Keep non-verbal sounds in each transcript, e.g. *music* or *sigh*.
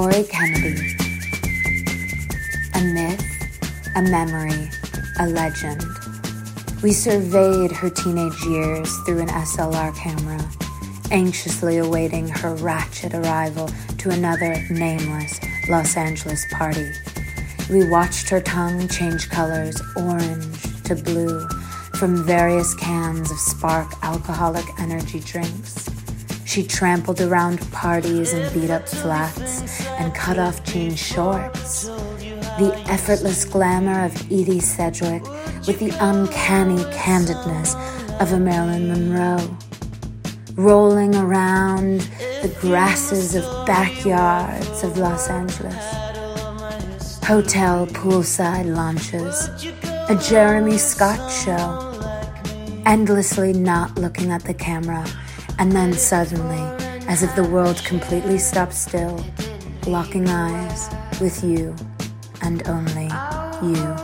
Cory Kennedy. A myth, a memory, a legend. We surveyed her teenage years through an SLR camera, anxiously awaiting her ratchet arrival to another nameless Los Angeles party. We watched her tongue change colors orange to blue from various cans of spark alcoholic energy drinks. She trampled around parties and beat up flats and cut off jean shorts. The effortless glamour of Edie Sedgwick with the uncanny candidness of a Marilyn Monroe. Rolling around the grasses of backyards of Los Angeles. Hotel poolside lunches. A Jeremy Scott show. Endlessly not looking at the camera and then suddenly, as if the world completely stopped still, locking eyes with you and only you.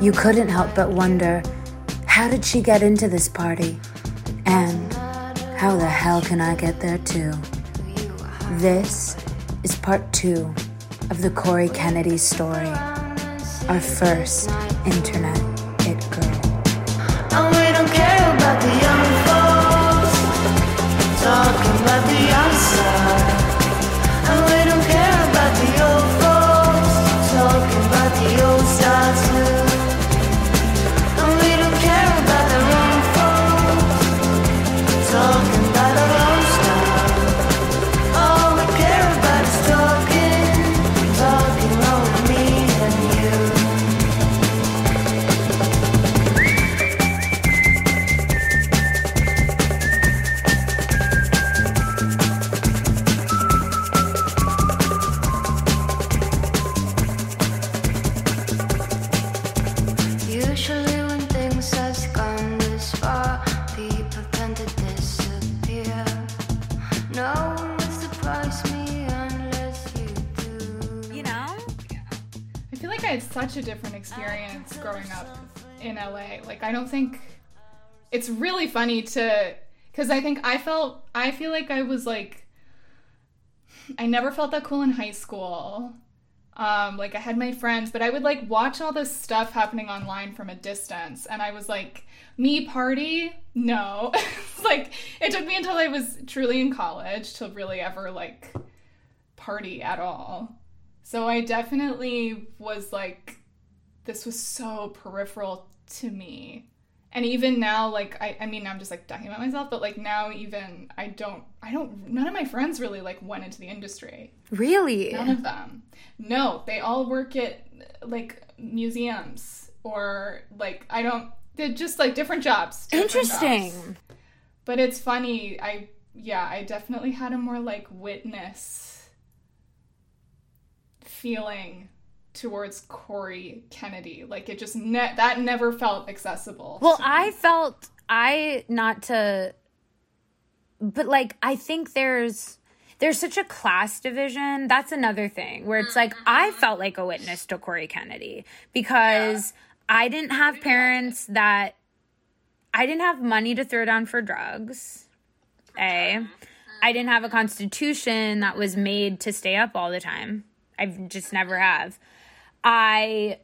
You couldn't help but wonder how did she get into this party? And how the hell can I get there too? This is part two of the Cory Kennedy story, our first internet girl. And we don't care about the young talking about the outside. Experience growing up in LA. Like I don't think it's really funny to cuz I think I felt I feel like I was like I never felt that cool in high school. Um like I had my friends, but I would like watch all this stuff happening online from a distance and I was like me party? No. *laughs* like it took me until I was truly in college to really ever like party at all. So I definitely was like, this was so peripheral to me. And even now, like, I, I mean, I'm just like talking about myself, but like now, even I don't, I don't, none of my friends really like went into the industry. Really? None of them. No, they all work at like museums or like, I don't, they're just like different jobs. different jobs. Interesting. But it's funny. I, yeah, I definitely had a more like witness feeling towards Cory Kennedy. Like it just ne- that never felt accessible. Well. I felt I not to but like I think there's there's such a class division. That's another thing where it's like mm-hmm. I felt like a witness to Cory Kennedy because I didn't have parents that I didn't have money to throw down for drugs. A. I mm-hmm. didn't have a constitution that was made to stay up all the time. I just never have. I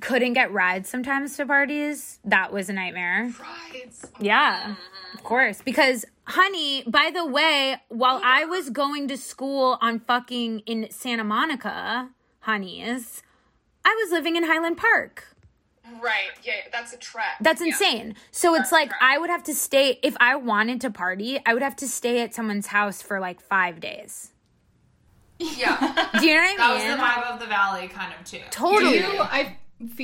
couldn't get rides sometimes to parties. That was a nightmare. Rides. Oh, yeah, of course. Because, honey, by the way, while I was going to school on fucking in Santa Monica, honeys, I was living in Highland Park. Right. Yeah, that's a trek. That's Yeah. insane. So it's like. I would have to stay if I wanted to party, I would have to stay at someone's house for like 5 days. Yeah. Do you know what That I was mean? the vibe of the valley, kind of too. Totally. You, I,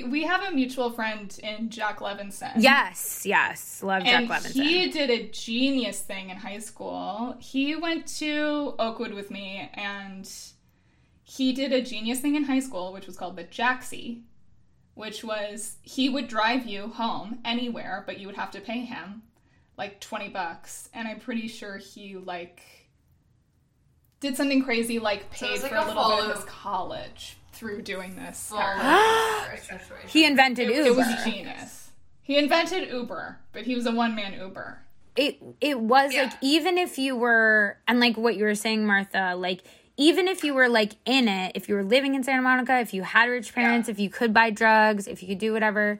we have a mutual friend in Jack Levinson. Yes, yes. Love Jack Levinson. he did a genius thing in high school. He went to Oakwood with me, and he did a genius thing in high school, which was called the Jaxie, which was he would drive you home anywhere, but you would have to pay him like twenty bucks. And I'm pretty sure he like did something crazy, like paid was like for a a little bit of his college through doing this. Full tactic. *gasps* situation. he invented It, Uber. it was genius. He invented Uber, but he was a one man Uber. it it was Yeah. like even if you were and like what you were saying martha like even if you were like in it, if you were living in Santa Monica, if you had rich parents, if you could buy drugs, if you could do whatever,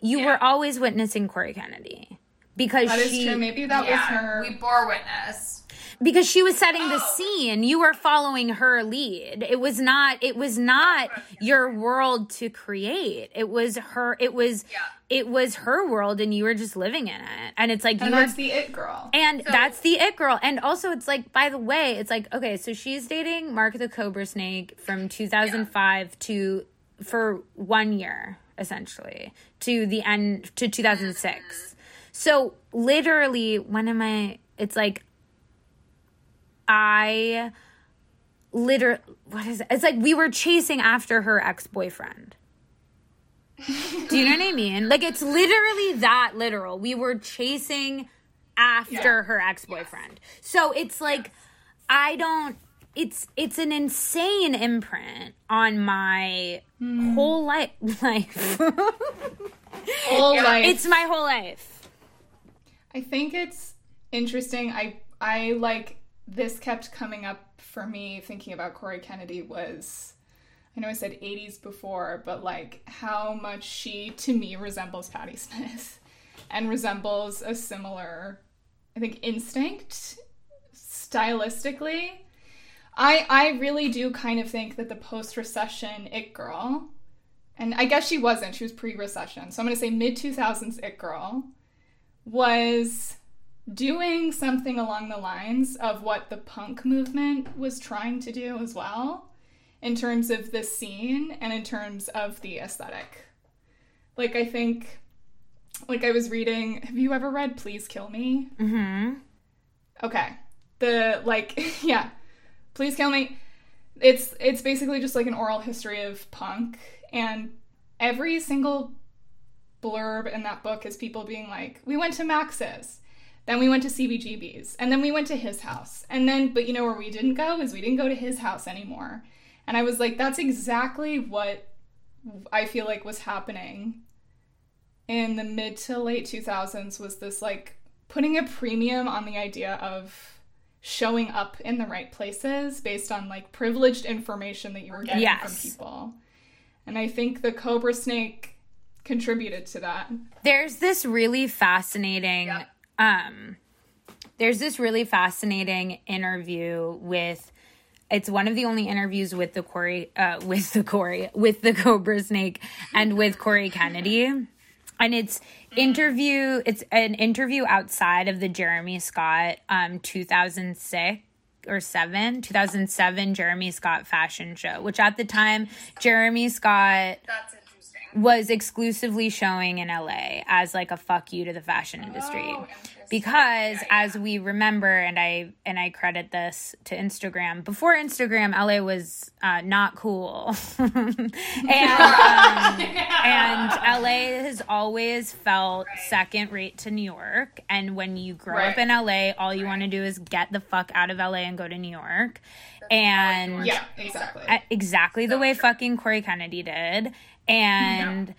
you were always witnessing Cory Kennedy because That is she true. Maybe that was her. we bore witness. Because she was setting the scene. You were following her lead. It was not. It was not your world to create. It was her. It was. Yeah. It was her world, and you were just living in it. And it's like and you were the it girl. And that's the it girl. And also, it's like, by the way, it's like, okay, so she's dating Mark the Cobra Snake from 2005 to for one year, essentially, to the end to 2006. Mm-hmm. So literally, when am I? It's like, I literally, what is it? It's like we were chasing after her ex boyfriend. Do you know what I *laughs* mean? Like it's literally that literal. We were chasing after Yeah. her ex-boyfriend. So it's like I don't it's it's an insane imprint on my hmm. whole life *laughs* life. Whole life. it's my whole life. I think it's interesting. I I like this kept coming up for me thinking about Cory Kennedy was I know I said 80s before, but like how much she to me resembles Patti Smith *laughs* and resembles a similar I think instinct stylistically. I I really do kind of think that the post-recession it girl and I guess she wasn't, she was pre-recession. So I'm going to say mid 2000s it girl was doing something along the lines of what the punk movement was trying to do as well, in terms of the scene and in terms of the aesthetic. Like, I think, like, I was reading, have you ever read Please Kill Me? Mm-hmm. Mm-hmm. Okay. The, like, *laughs* yeah, Please Kill Me. It's it's basically just like an oral history of punk and every single blurb in that book is people being like, we went to Max's, then we went to CBGB's, and then we went to his house. And then, but you know where we didn't go is we didn't go to his house anymore. And I was like, that's exactly what I feel like was happening in the mid to late 2000s was this like putting a premium on the idea of showing up in the right places based on like privileged information that you were getting Yes. from people. And I think the Cobra Snake contributed to that. There's this really fascinating. Um there's this really fascinating interview with it's one of the only interviews with the Cory uh *laughs* with the Cory with the Cobra Snake and with Cory Kennedy. And it's interview it's an interview outside of the Jeremy Scott um 2006 or 7 2007 Jeremy Scott fashion show which at the time Jeremy Scott That's. Was exclusively showing in LA as like a fuck you to the fashion industry. Oh. Because Yeah, as we remember and I and I credit this to Instagram, before Instagram LA was uh, not cool. *laughs* and um, *laughs* and LA has always felt second rate to New York and when you grow up in LA, all you want to do is get the fuck out of LA and go to New York. And Yeah, exactly. exactly the way fucking Cory Kennedy did. And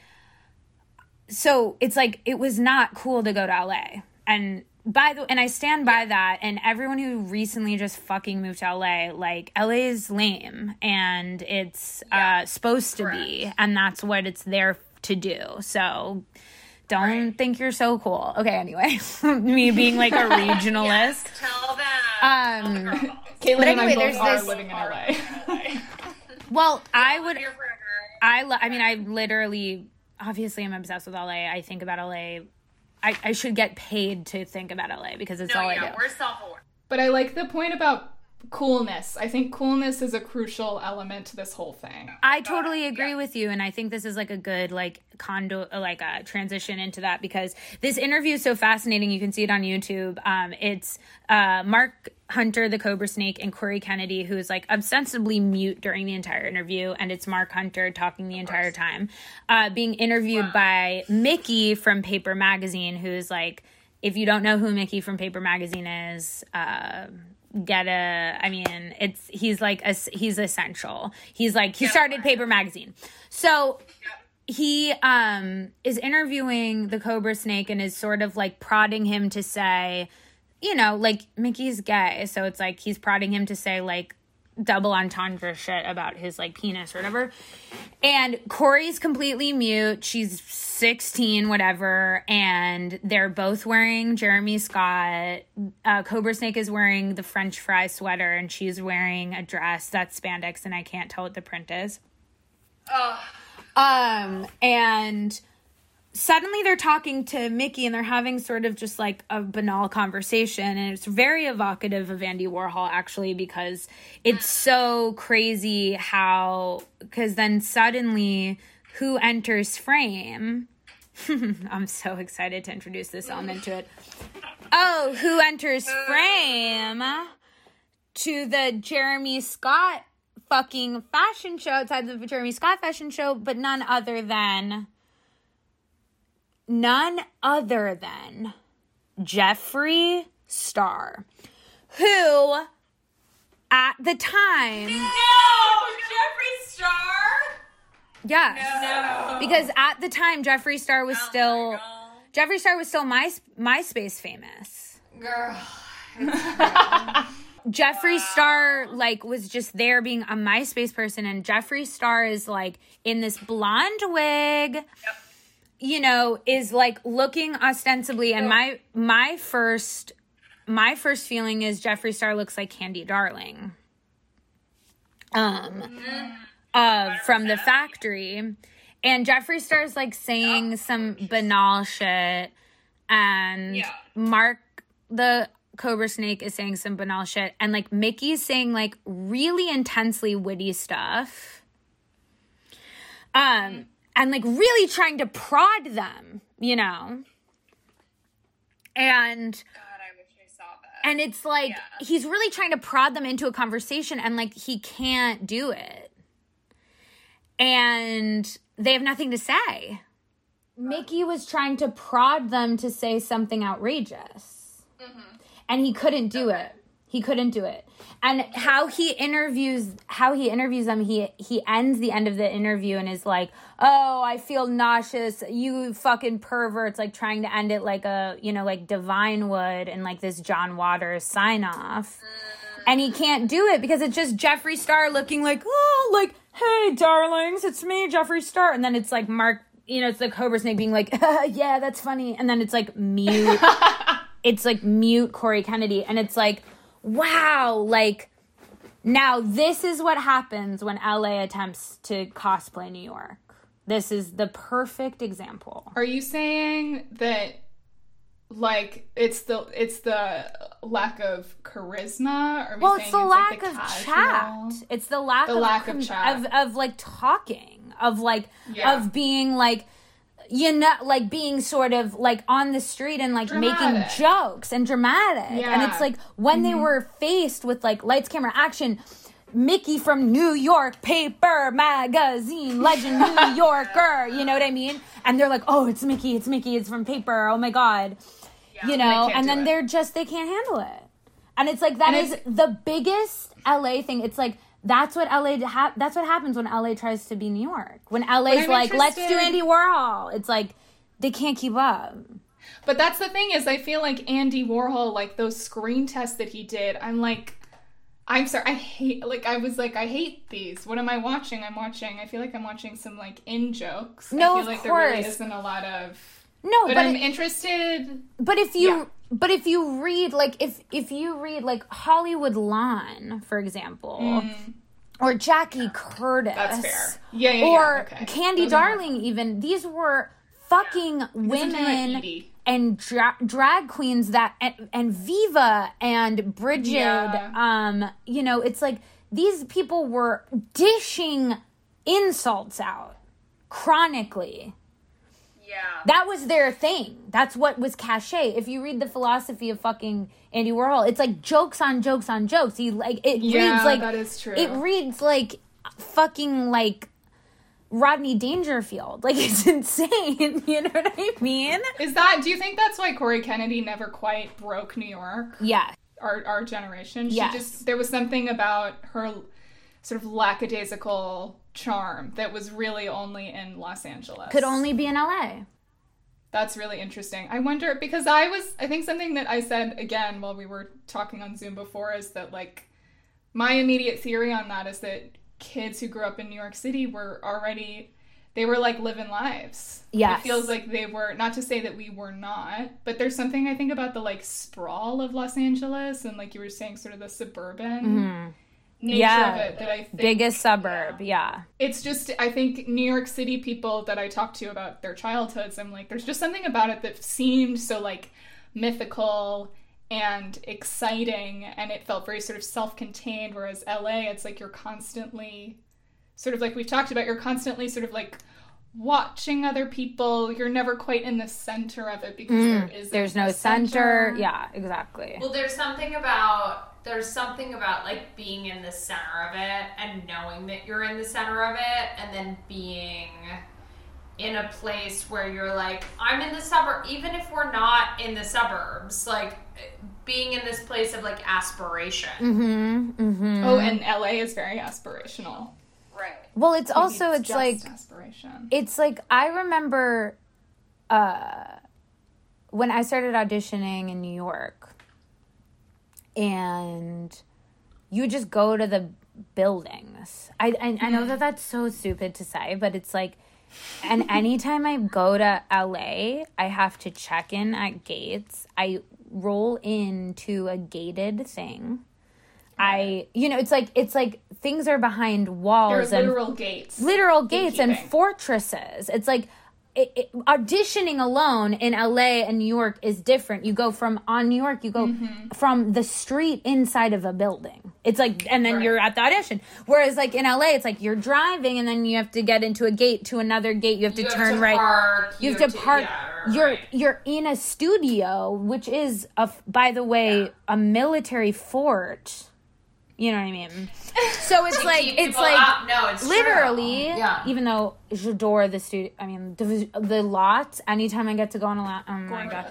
so it's like it was not cool to go to LA. And by the and I stand by that and everyone who recently just fucking moved to LA, like LA is lame and it's uh supposed to be and that's what it's there to do. So don't think you're so cool. Okay, anyway. *laughs* Me being like a *laughs* regionalist. Tell them. Um Caitlin but and I both there's are this- living in LA. *laughs* well, I would Here forever. I lo- I mean I literally obviously I'm obsessed with LA. I think about LA. I, I should get paid to think about LA because it's No, all I yeah, do. we're self-aware. but I like the point about coolness. I think coolness is a crucial element to this whole thing. I totally agree with you, and I think this is like a good like condo like a transition into that because this interview is so fascinating. You can see it on YouTube. Um, it's uh, Mark Hunter, the Cobra Snake, and Cory Kennedy, who is like ostensibly mute during the entire interview, and it's Mark Hunter talking the entire time, uh, being interviewed by Mickey from Paper Magazine, who's like. If you don't know who Mickey from Paper Magazine is, uh, get a i mean it's he's like a, he's essential. He's like he started paper magazine. So he um is interviewing the cobra snake and is sort of like prodding him to say you know like mickey's gay so it's like he's prodding him to say like double entendre shit about his like penis or whatever. And Cory's completely mute. She's 16, whatever. And they're both wearing Jeremy Scott. Uh, Cobra Snake is wearing the French fry sweater and she's wearing a dress that's spandex and I can't tell what the print is. Um, and suddenly they're talking to Mickey and they're having sort of just like a banal conversation. And it's very evocative of Andy Warhol, actually, because it's so crazy how, because then suddenly who enters frame? *laughs* I'm so excited to introduce this element to it. Oh, who enters frame to the Jeremy Scott fucking fashion show outside the Jeremy Scott fashion show, but none other than none other than Jeffree Star, who at the time, No, Jeffree Star. yes, because at the time Jeffree Star was oh still girl. Jeffree Star was still my MySpace famous. Girl. *laughs* Jeffree Star like was just there being a MySpace person, and Jeffree Star is like in this blonde wig. You know, is like looking ostensibly, and my my first my first feeling is Jeffree Star looks like Candy Darling. Um, uh, from the factory, and Jeffree Star's like saying some banal shit, and Yeah. Mark the Cobra Snake is saying some banal shit, and like Mickey's saying like really intensely witty stuff. Um, and like really trying to prod them, you know. And God, I wish I saw that. and it's like Yeah. he's really trying to prod them into a conversation and like he can't do it. And they have nothing to say. Mickey was trying to prod them to say something outrageous. Mm-hmm. And he couldn't do it. He couldn't do it. And how he interviews how he interviews them, he he ends the end of the interview and is like, "Oh, I feel nauseous. You fucking perverts!" Like trying to end it like a you know like Divine would and like this John Waters sign off. And he can't do it because it's just Jeffree Star looking like, "Oh, like hey darlings, it's me, Jeffree Star," and then it's like Mark, you know, it's the Cobra Snake being like, *laughs* "Yeah, that's funny," and then it's like mute *laughs* it's like mute Cory Kennedy, and it's like, wow, like now this is what happens when LA attempts to cosplay New York. This is the perfect example. Are you saying that like it's the it's the lack of charisma? Or Well, it's the lack like, of casual- chat. It's the lack The of lack of chat. of of like talking, of like Yeah. of being like you know like being sort of like on the street and like making jokes and dramatic. And Yeah. Mm-hmm. it's like when they were faced with like lights camera action Mickey from New York paper magazine legend New *laughs* Yorker, you know what I mean? And they're like, "Oh, it's Mickey, it's Mickey, it's from paper. Oh my god." you know, can't and then it. they're just they can't handle it. And it's like that And is the biggest LA thing. It's like that's what LA ha- that's what happens when LA tries to be New York. When LA's like, "Let's do Andy Warhol." It's like they can't keep up. But that's the thing is, I feel like Andy Warhol, like those screen tests that he did, I'm like, I'm sorry, I hate, like, I was like, I hate these. What am I watching? I'm watching, I feel like I'm watching some, like, in jokes. No, I feel of like there really course. isn't a lot of. No, But, but I'm it- interested. But if you Yeah. But if you read like if if you read like Holly Woodlawn, for example, or Jackie Curtis, Mm. That's fair. Yeah, yeah, yeah, or okay. Candy Those are Darling, even these were fucking about women and dra- drag queens that and, and Viva and Brigid. Yeah. Um, you know, it's like these people were dishing insults out chronically Yeah. that was their thing. That's what was cachet. If you read the philosophy of fucking Andy Warhol, it's like jokes on jokes on jokes. He like it Yeah, reads like that is true. It reads like fucking like Rodney Dangerfield. Like *laughs* it's insane. *laughs* You know what I mean? Is that, do you think that's why Cory Kennedy never quite broke New York? Yeah. our our generation. She Yes. just there was something about her sort of lackadaisical charm that was really only in Los Angeles. Could only be in LA. That's really interesting. I wonder because I was I think something that I said again while we were talking on Zoom before is that like my immediate theory on that is that kids who grew up in New York City were already they were like living lives. Yeah. It feels like they were not to say that we were not, but there's something I think about the like sprawl of Los Angeles and like you were saying sort of the suburban mm-hmm. Nature Yeah. of it that I think Biggest suburb, yeah. it's just I think New York City people that I talk to about their childhoods, I'm like, there's just something about it that seemed so like mythical and exciting, and it felt very sort of self-contained. Whereas LA, it's like you're constantly, sort of like we've talked about, you're constantly sort of like watching other people. You're never quite in the center of it because there is Mm. There's no center. Yeah, exactly. Well, there's something about there's something about like being in the center of it and knowing that you're in the center of it, and then being in a place where you're like, I'm in the suburb, even if we're not in the suburbs, like being in this place of like aspiration. Mm-hmm. mm-hmm. Oh, and LA is very aspirational. Right. Well, it's also it's just like aspiration. it's like I remember uh when I started auditioning in New York and you just go to the buildings. I I, I know that mm. that's so stupid to say, but it's like and *laughs* anytime I go to LA, I have to check in at gates. I roll into a gated thing. I you know, it's like it's like things are behind walls and literal gates. literal gates and fortresses. It's like it, it, auditioning alone in LA and New York is different. You go from on New York, you go Mm-hmm. from the street inside of a building. It's like, and then you're at the audition. Whereas, like in LA, it's like you're driving and then you have to get into a gate to another gate. You have to You have turn to right. park, you have to park. yeah, you're right. you're in a studio, which is a, by the way, a military fort. You know what I mean? *laughs* So it's like it's like out. no, it's true. literally Yeah. even though j'adore the studio i mean the, the lots anytime i get to go on a lot oh my god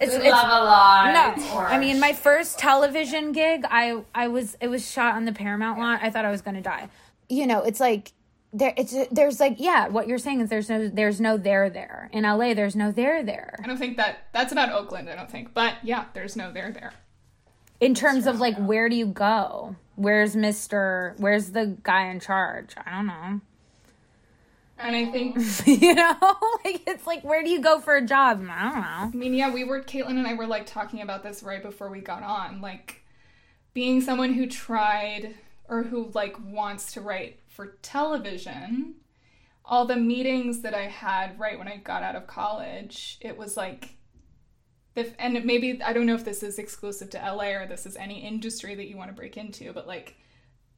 it's, We it's love a lot. no i mean my first television gig i i was it was shot on the paramount lot i thought i was gonna die you know it's like there it's there's like yeah what you're saying is there's no there's no there there in la there's no there there I don't think that that's about Oakland. I don't think, but yeah, there's no there there. in terms of like where do you go where's mr where's the guy in charge i don't know And I think, *laughs* you know *laughs* like it's like where do you go for a job i don't know I mean, yeah, we were Caitlin and I were like talking about this right before we got on, like being someone who tried or who like wants to write for television. All the meetings that I had right when I got out of college, it was like. If, and maybe I don't know if this is exclusive to LA or this is any industry that you want to break into, but like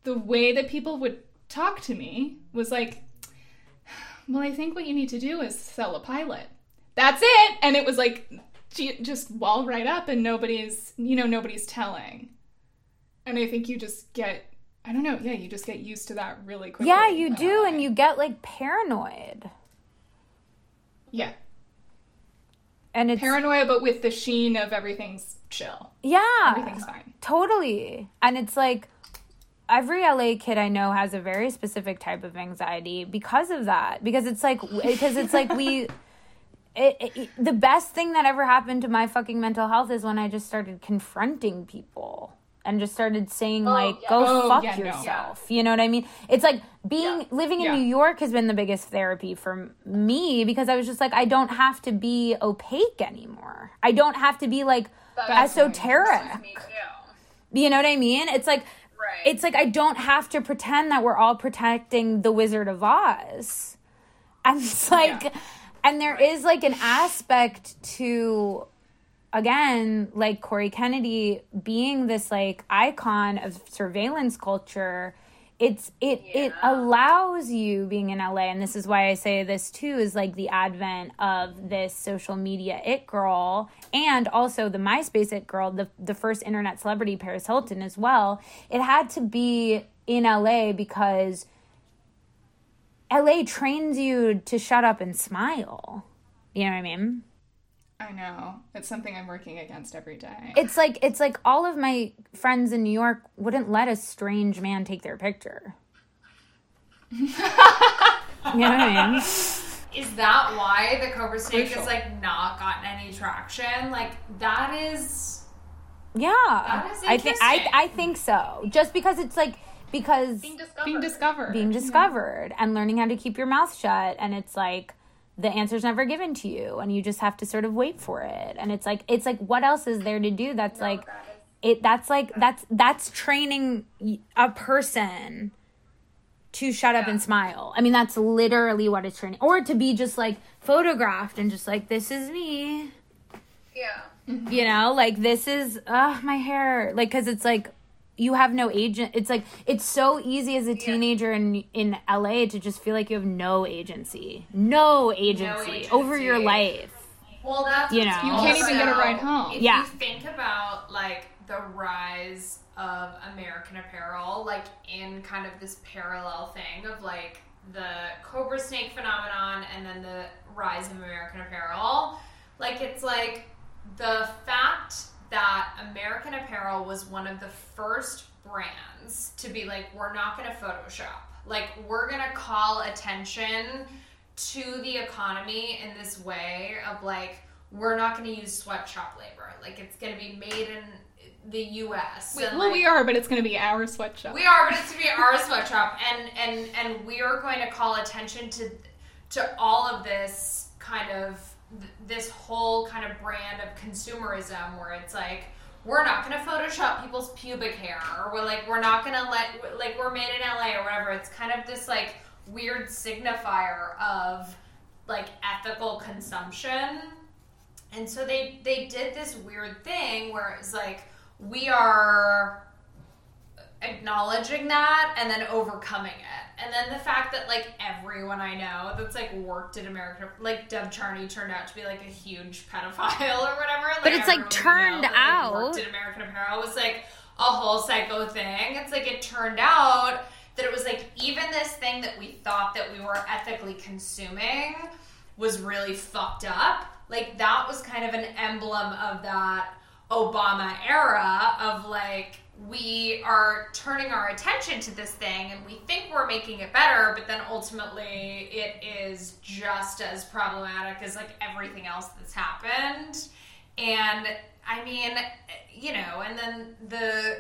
the way that people would talk to me was like, well, I think what you need to do is sell a pilot. That's it. And it was like just wall right up and nobody's, you know, nobody's telling. And I think you just get, I don't know, yeah, you just get used to that really quickly. Yeah, you do, and uh-huh. you get like paranoid, Yeah. And it's Paranoia, but with the sheen of everything's chill. yeah, Everything's fine. totally. And it's like every LA kid I know has a very specific type of anxiety because of that. Because it's like because eh, it's like we. It, *laughs* it, eh, eh, the best thing that ever happened to my fucking mental health is when I just started confronting people and just started saying like go Oh, fuck yeah, no. yourself. You know what i mean? It's like being living in Yeah. new york has been the biggest therapy for me because i was just like i don't have to be opaque anymore. I don't have to be like That's esoteric. you know what i mean? It's like Right. it's like i don't have to pretend that we're all protecting the wizard of oz. And it's like and there is like an aspect to again like cory kennedy being this like icon of surveillance culture it's it it allows you being in la and this is why i say this too is like the advent of this social media it girl and also the myspace it girl the, the first internet celebrity paris hilton as well. It had to be in la because la trains you to shut up and smile. You know what i mean I know. It's something I'm working against every day. it's like it's like all of my friends in New York wouldn't let a strange man take their picture. *laughs* you know what I mean? Is that why the Cobra Snake Crucial. has like not gotten any traction? Like that is Yeah, is I think I. I think so. Just because it's like because Being discovered. Being discovered. being discovered and learning how to keep your mouth shut, and it's like the answer's never given to you, and you just have to sort of wait for it. And it's like it's like what else is there to do? That's like that is- it. That's like that's that's training a person to shut up and smile. I mean, that's literally what it's training, or to be just like photographed and just like this is me Yeah. you know like this is uh my hair like because it's like you have no agent it's like it's so easy as a teenager in in la to just feel like you have no agency no agency, over your life Well, that's You know. You can't even get a ride home. If Yeah. you think about like the rise of American Apparel, like in kind of this parallel thing of like the Cobra Snake phenomenon and then the rise of American Apparel, like it's like the fact that American Apparel was one of the first brands to be like, we're not going to Photoshop. Like, we're going to call attention to the economy in this way of like, we're not going to use sweatshop labor. Like, it's going to be made in the U.S. We- well, like, we are, but it's going to be our sweatshop. we are, but it's going to be our sweatshop, and and and we are going to call attention to to all of this kind of th- this whole kind of brand of consumerism, where it's like we're not going to Photoshop people's pubic hair, or we're like we're not going to let like we're made in LA or whatever. It's kind of this like weird signifier of like ethical consumption. And so they they did this weird thing where it's like we are acknowledging that and then overcoming it. And then the fact that like everyone I know that's like worked at American like Dov Charney turned out to be like a huge pedophile *laughs* or whatever. But it's, like, turned that, like, out- worked at American Apparel was like a whole psycho thing. It's like it turned out that it was like even this thing that we thought that we were ethically consuming was really fucked up. Like that was kind of an emblem of that Obama era of like we are turning our attention to this thing and we think we're making it better, but then ultimately it is just as problematic as like everything else that's happened. And I mean, you know, and then the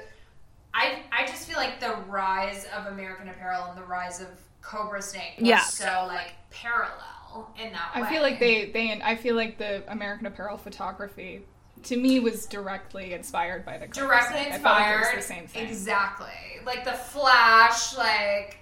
I I just feel like the rise of American Apparel and the rise of Cobra Snake was Yeah. so like parallel in that way. I feel like they they I feel like the American Apparel photography to me was directly inspired by the Cobra directly Snake. I like it inspired. was the same thing. Exactly. Like the flash, like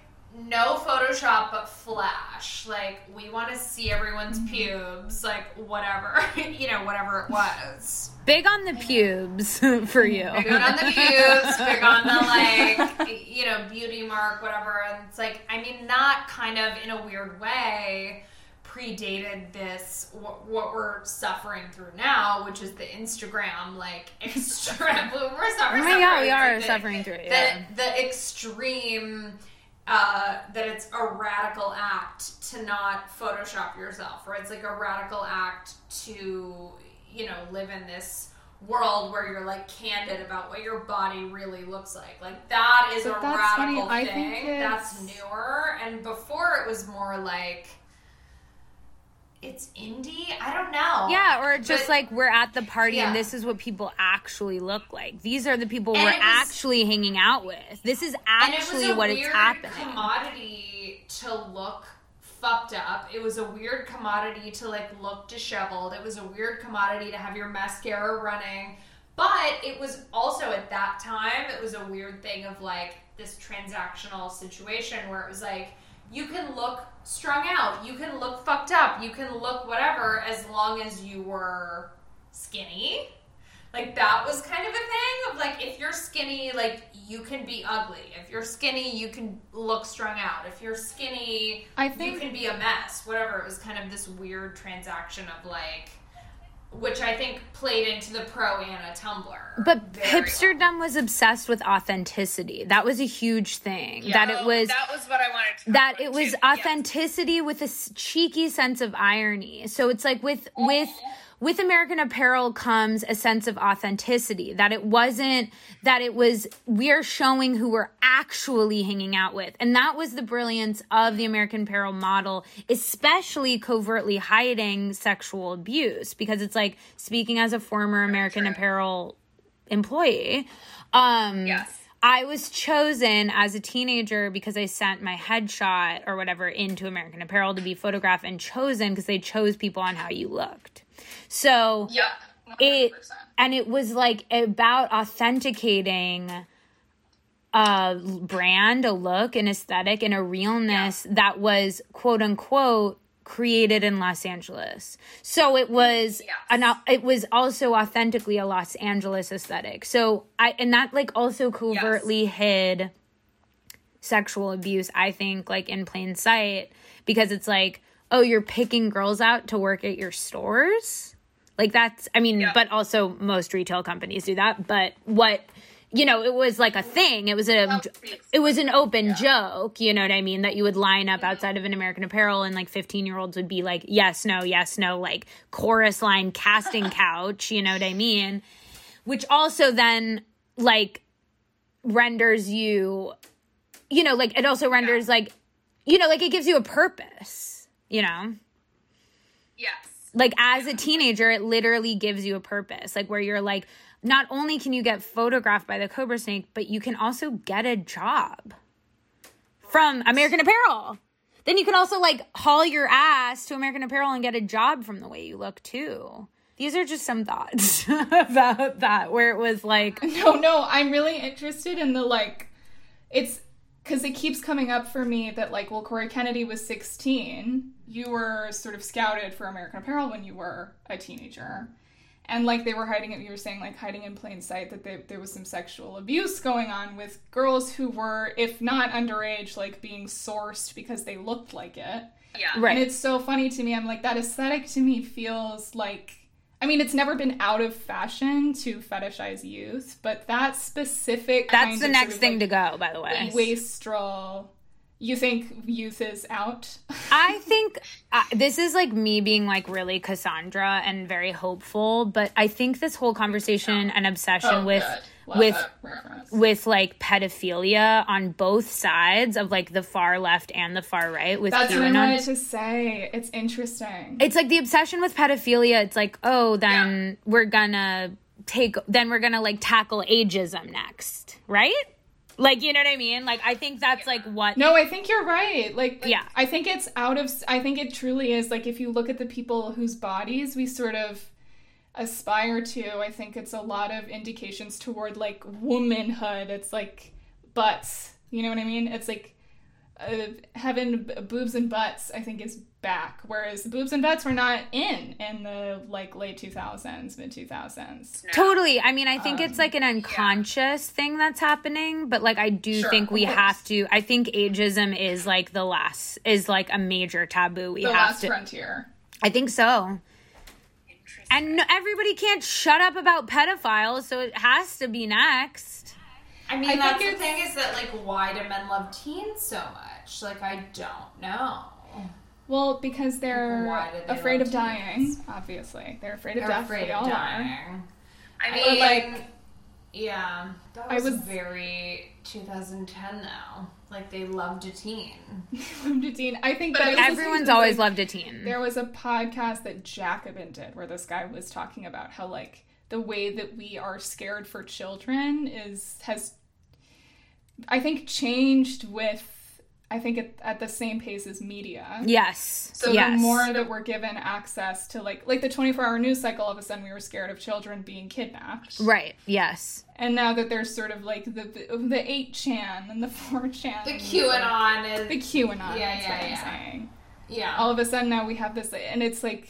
no Photoshop but flash. Like we want to see everyone's Mm-hmm. pubes, like whatever, *laughs* you know, whatever it was. big on the pubes *laughs* for you Big on the pubes, big on the *laughs* like, you know, beauty mark, whatever. And it's like, I mean, not kind of in a weird way predated this what, what we're suffering through now, which is the Instagram like *laughs* extreme. *laughs* we're suffering. Oh God, we are like the- suffering through it, The, yeah. the extreme. Uh, that it's a radical act to not Photoshop yourself, or it's like a radical act to, you know, live in this world where you're like candid about what your body really looks like. Like that is But a that's radical funny. I thing. think That's newer, and before it was more like it's indie. I don't know. Yeah, or just But- like we're at the party Yeah. and this is what people actually look like. These are the people And we're was- actually hanging out with. This is and it actually was a what weird it's happening. commodity to look fucked up. It was a weird commodity to like look disheveled. It was a weird commodity to have your mascara running. But it was also at that time, it was a weird thing of like this transactional situation where it was like you can look strung out, you can look fucked up, you can look whatever as long as you were skinny. Like that was kind of a thing of like if you're skinny, like you can be ugly. If you're skinny, you can look strung out. If you're skinny, I think- you can be a mess. Whatever. It was kind of this weird transaction of like, which I think played into the pro ana Tumblr. But hipsterdom was obsessed with authenticity. That was a huge thing. That it Oh, was That was what I wanted to. that it was too. Yes. authenticity with a cheeky sense of irony. So it's like with with mm-hmm. With American Apparel comes a sense of authenticity that it wasn't that it was we're showing who we're actually hanging out with. And that was the brilliance of the American Apparel model, especially covertly hiding sexual abuse because it's like speaking as a former American Apparel employee. Um, Yes. I was chosen as a teenager because I sent my headshot or whatever into American Apparel to be photographed and chosen because they chose people on how you looked. So yeah, it 100%. and it was like about authenticating a brand, a look, an aesthetic, and a realness that was quote unquote created in Los Angeles. So it was Yes. an it was also authentically a Los Angeles aesthetic. So I and that like also covertly hid sexual abuse, I think, like in plain sight, because it's like, oh, you're picking girls out to work at your stores. Like that's, I mean, Yeah. but also most retail companies do that. But what, you know, it was like a thing. It was a, it was an open joke. You know what I mean? That you would line up outside of an American Apparel and like 15 year olds would be like, yes, no, yes, no, like chorus line casting *laughs* couch. You know what I mean? Which also then like renders you you know, like it also renders like, you know, like it gives you a purpose, you know? Yes. Like as a teenager, it literally gives you a purpose, like where you're like, not only can you get photographed by the Cobra Snake, but you can also get a job from American Apparel. Then you can also like haul your ass to American Apparel and get a job from the way you look too. These are just some thoughts *laughs* about that, where it was like, *laughs* No, no, I'm really interested in the like, it's because it keeps coming up for me that like, well, Cory Kennedy was 16. You were sort of scouted for American Apparel when you were a teenager. And like they were hiding it, you were saying like hiding in plain sight that they, there was some sexual abuse going on with girls who were, if not underage, like being sourced because they looked like it. Yeah. right. And it's so funny to me. I'm like, that aesthetic to me feels like, I mean, it's never been out of fashion to fetishize youth, but that specific That's kind the of next sort of, thing like, to go, by the way. wastrel. You think youth is out? I think uh, this is like me being like really Cassandra and very hopeful, but I think this whole conversation and obsession Oh, with with with like pedophilia on both sides of like the far left and the far right with That's what I wanted to say. It's interesting. It's like the obsession with pedophilia. It's like, oh, then we're gonna take, then we're gonna like tackle ageism next, right? Like, you know what I mean? Like, I think that's like what. No, I think you're right. Like, Yeah. I think it's out of. I think it truly is. Like, if you look at the people whose bodies we sort of aspire to, I think it's a lot of indications toward like womanhood. It's like butts. You know what I mean? It's like uh, having b- boobs and butts. I think is back, whereas the boobs and butts were not in in the like late two thousands, mid two thousands. Totally. I mean, I think Um, it's like an unconscious thing that's happening, but like I do Sure, think we have to. I think ageism is like the last is like a major taboo. We The have last to. frontier. I think so. And no, everybody can't shut up about pedophiles, so it has to be next. I mean, I think that's the thing is that like, why do men love teens so much? Like, I don't know. Well, because they're Why they afraid love of dying. teens? Obviously, they're afraid of They're death. afraid we of all are. dying. I Or, mean, like- yeah, that I was, was- very 2010 though. Like they loved a teen. *laughs* Loved a teen. I think But that I was listening Everyone's always like, loved a teen. There was a podcast that Jacobin did where this guy was talking about how like the way that we are scared for children is has I think changed with I think at, at the same pace as media. Yes. So yes. the more that we're given access to like like the 24-hour news cycle all of a sudden we were scared of children being kidnapped. right. Yes. And now that there's sort of like the the 8chan and the 4chan The and QAnon is the QAnon Yeah, that's yeah, what I'm yeah. saying. yeah. all of a sudden now we have this and it's like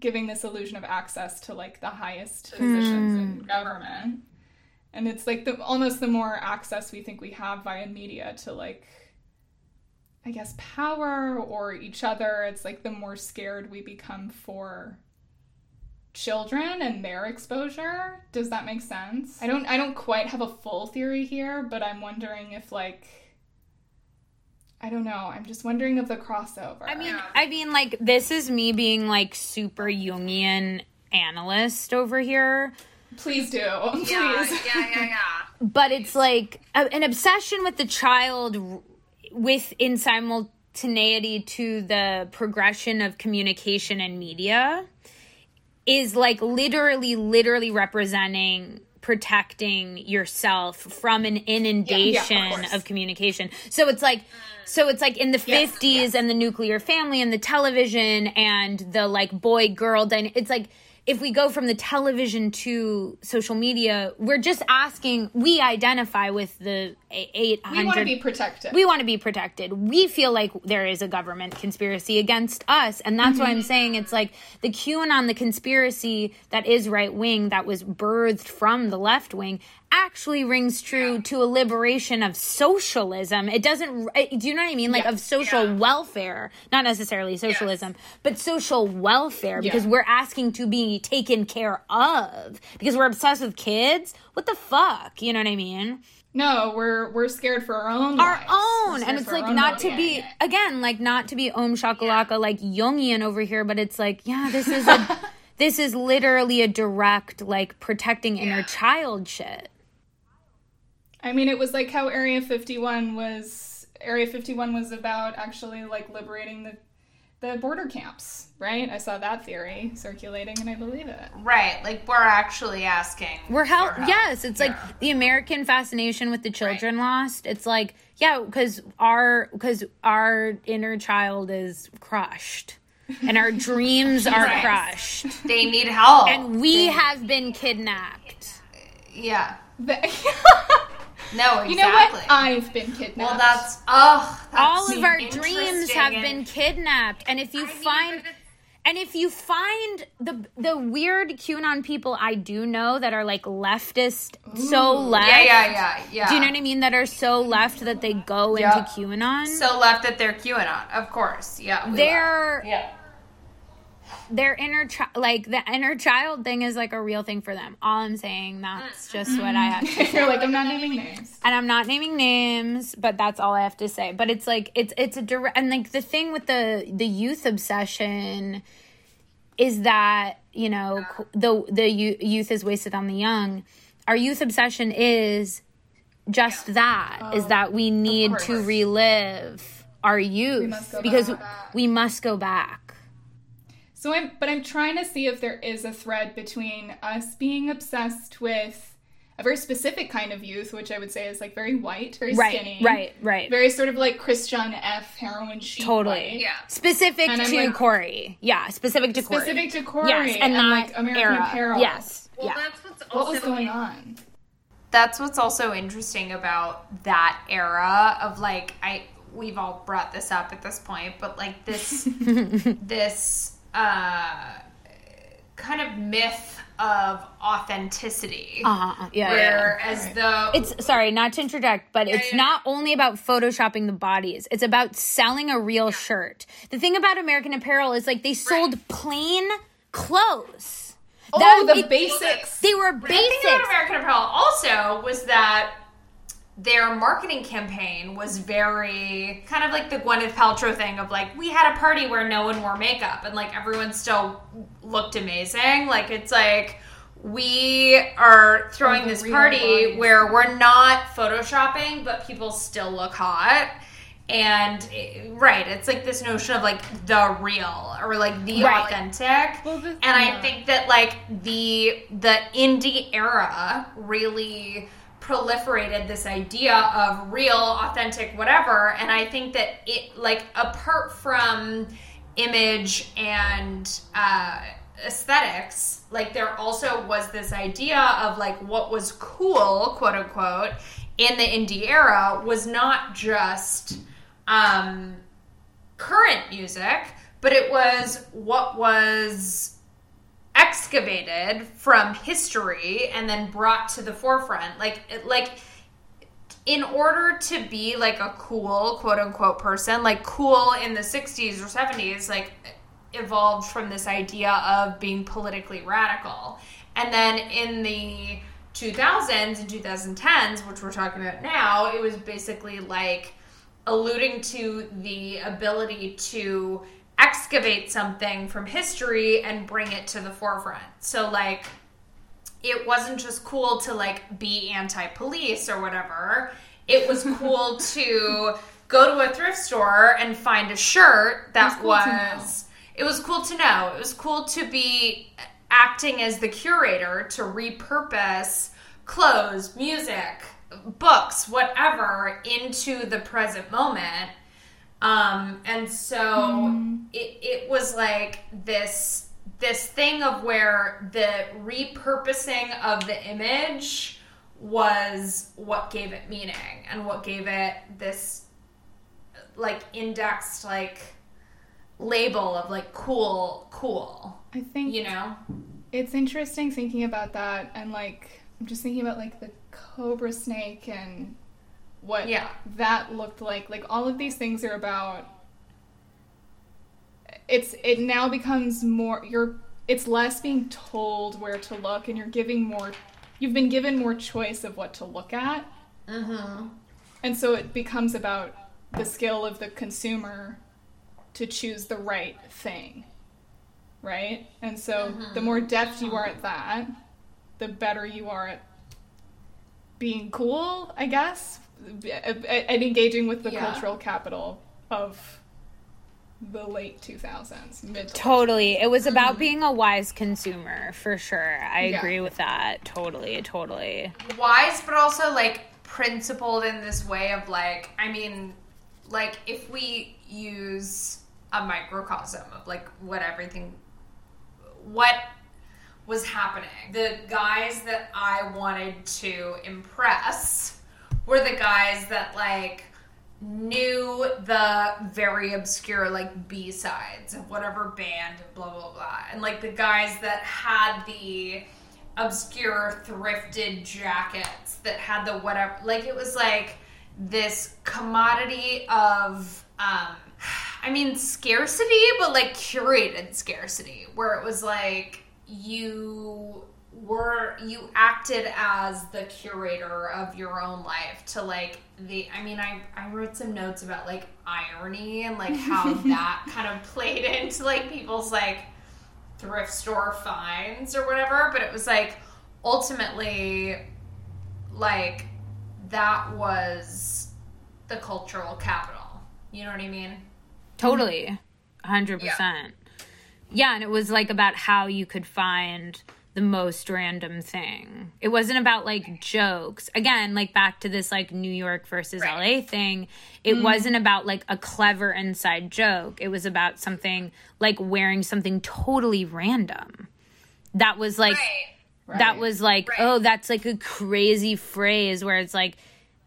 giving this illusion of access to like the highest hmm. positions in government and it's like the almost the more access we think we have via media to like i guess power or each other. It's like the more scared we become for children and their exposure. Does that make sense? I don't i don't quite have a full theory here but i'm wondering if like i don't know. I'm just wondering of the crossover. I mean, I mean, like this is me being like super Jungian analyst over here, Please do. Please. Yeah, yeah, yeah, yeah. but it's like a, an obsession with the child r- with in simultaneity to the progression of communication and media is like literally, literally representing protecting yourself from an inundation course. of communication. So it's like mm. so it's like in the 50s and the nuclear family and the television and the like boy girl dyna- it's like if we go from the television to social media, we're just asking we identify with the 800 We want to be protected. we want to be protected. We feel like there is a government conspiracy against us. And that's why I'm saying it's like the QAnon, the conspiracy that is right wing, that was birthed from the left wing, actually rings true to a liberation of socialism. It doesn't, eh, do you know what I mean? Like Yeah. of social welfare, not necessarily socialism, but social welfare because Yeah. we're asking to be taken care of because we're obsessed with kids. What the fuck? You know what I mean? No, we're we're scared for our own our lives. Own and it's like not to be again like not to be om shakalaka like jungian over here but it's like yeah this is a *laughs* this is literally a direct like protecting inner child shit I mean, it was like how Area 51 was. Area 51 was about actually like liberating the the border camps, right? I saw that theory circulating, and I believe it. Right. Like we're actually asking. we're for help help. yes it's like the american fascination with the children lost it's like yeah because our because our inner child is crushed and our dreams *laughs* are Right. crushed They need help. and we They- have been kidnapped Yeah. *laughs* The- No, exactly. you know what? I've been kidnapped. well, that's oh, that's all of our dreams have been kidnapped and if you I find and if you find the the weird QAnon people I do know that are like leftist, so left, Yeah, yeah, yeah, yeah. do you know what I mean? That are so left that they go Yeah. into QAnon. So left that they're QAnon, of course. Yeah. they're left. Yeah. Their inner chi- like the inner child thing is like a real thing for them. All I'm saying, that's mm. just what I have to mm-hmm. *laughs* say. You're like, I'm not naming names. and I'm not naming names, but that's all I have to say. But it's like it's it's a direct and like the thing with the the youth obsession is that you know the the youth is wasted on the young. Our youth obsession is just that is oh, that we need to relive our youth go because back. we must go back. So I'm, but I'm trying to see if there is a thread between us being obsessed with a very specific kind of youth, which I would say is like very white, very Right, skinny, right, right. very sort of like Christian F. heroin chic, Totally. white. Yeah. Specific And to like- Cory. Yeah, specific to Cory. specific to Cory, Yes, and, not like American era. Apparel. Yes. Well, yeah. that's what's What also was going on? that's what's also interesting about that era of like I we've all brought this up at this point, but like this *laughs* this uh kind of myth of authenticity. Uh-huh. Yeah, yeah, yeah. Whereas though It's sorry, not to interject, but it's yeah. not only about photoshopping the bodies. It's about selling a real shirt. The thing about American Apparel is like they sold plain clothes. Oh, That- the it- basics. They were the thing about. American Apparel also was that their marketing campaign was very kind of like the Gwyneth Paltrow thing of like we had a party where no one wore makeup and like everyone still looked amazing. Like it's like we are throwing this party bodies. where we're not photoshopping, but people still look hot. And right, it's like this notion of like the real or like the Right. authentic. Well, and I think that like the the indie era really proliferated this idea of real authentic whatever. And i think that it like apart from image and uh aesthetics like there also was this idea of like what was cool quote unquote in the indie era was not just um current music but it was what was excavated from history and then brought to the forefront. Like like in order to be like a cool quote unquote person like cool in the 60s or 70s like evolved from this idea of being politically radical. And then in the 2000s and 2010s which we're talking about now it was basically like alluding to the ability to excavate something from history and bring it to the forefront. So like it wasn't just cool to like be anti-police or whatever. It was *laughs* cool to go to a thrift store and find a shirt that It was cool was it was cool to know. It was cool to be acting as the curator to repurpose clothes, music, books, whatever into the present moment. Um, and so it, it was like this this thing of where the repurposing of the image was what gave it meaning and what gave it this like indexed like label of like cool cool I think you know? it's interesting thinking about that and like I'm just thinking about like the cobra snake and what Yeah. that looked like. Like all of these things are about it's it now becomes more you're it's less being told where to look and you're giving more you've been given more choice of what to look at. mm-hmm. And so it becomes about the skill of the consumer to choose the right thing. Right? And so the more depth you are at that, the better you are at being cool, I guess, and engaging with the Yeah. cultural capital of the late 2000s, mid to Totally. It was about mm-hmm. being a wise consumer, for sure. I Yeah. agree with that. Totally, totally. wise but also like principled in this way of like i mean like if we use a microcosm of like what everything what was happening the guys that i wanted to impress were the guys that like knew the very obscure like b sides of whatever band and blah blah blah. And like the guys that had the obscure thrifted jackets that had the whatever like it was like this commodity of um i mean scarcity but like curated scarcity where it was like you were you acted as the curator of your own life to like the i mean i i wrote some notes about like irony and like how *laughs* that kind of played into like people's like thrift store finds or whatever, but it was like ultimately like that was the cultural capital. You know what I mean? Totally. 100%. Yeah. and it was like about how you could find the most random thing. It wasn't about like jokes. Again, like back to this like New York versus Right. LA thing. It mm. wasn't about like a clever inside joke. It was about something like wearing something totally random. That was like Right. that was like Right. oh that's like a crazy phrase where it's like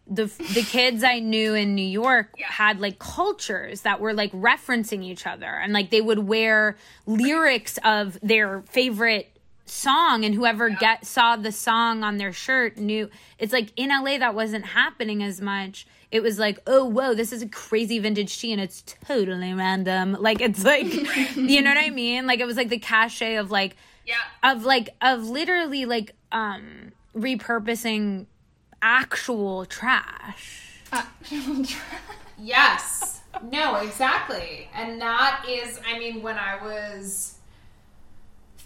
the the kids I knew in New York had like cultures that were like referencing each other and like they would wear lyrics of their favorite song and whoever get saw the song on their shirt knew it's like in LA that wasn't happening as much it was like oh whoa this is a crazy vintage tee and it's totally random like it's like *laughs* you know what I mean like it was like the cachet of like Yeah. of like of literally like um repurposing actual trash. *laughs* Yes. No, exactly. And that is, I mean, when I was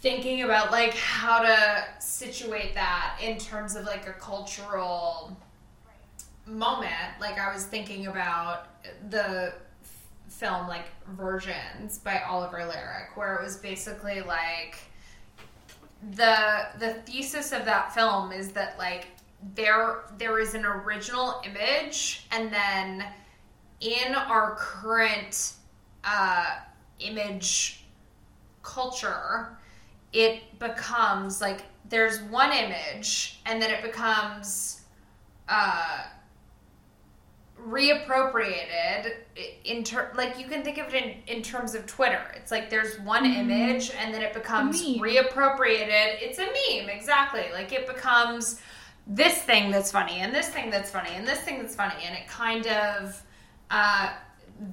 thinking about like how to situate that in terms of like a cultural moment, like I was thinking about the film like Versions by Oliver Laric, where it was basically like the the thesis of that film is that like there there is an original image and then in our current uh, image culture it becomes like there's one image and then it becomes uh, reappropriated in ter- like you can think of it in, in terms of twitter. It's like there's one image and then it becomes reappropriated. It's a meme exactly. Like it becomes this thing that's funny and this thing that's funny and this thing that's funny and it kind of uh,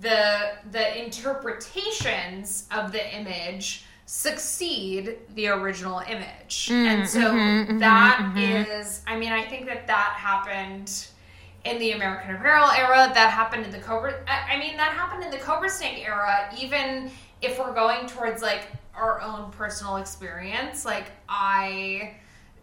the the interpretations of the image succeed the original image mm, and so mm-hmm, mm-hmm, mm-hmm, that is i mean i think that that happened in the American Apparel era, that happened in the Cobra. I I mean, that happened in the Cobra Snake era. Even if we're going towards like our own personal experience, like I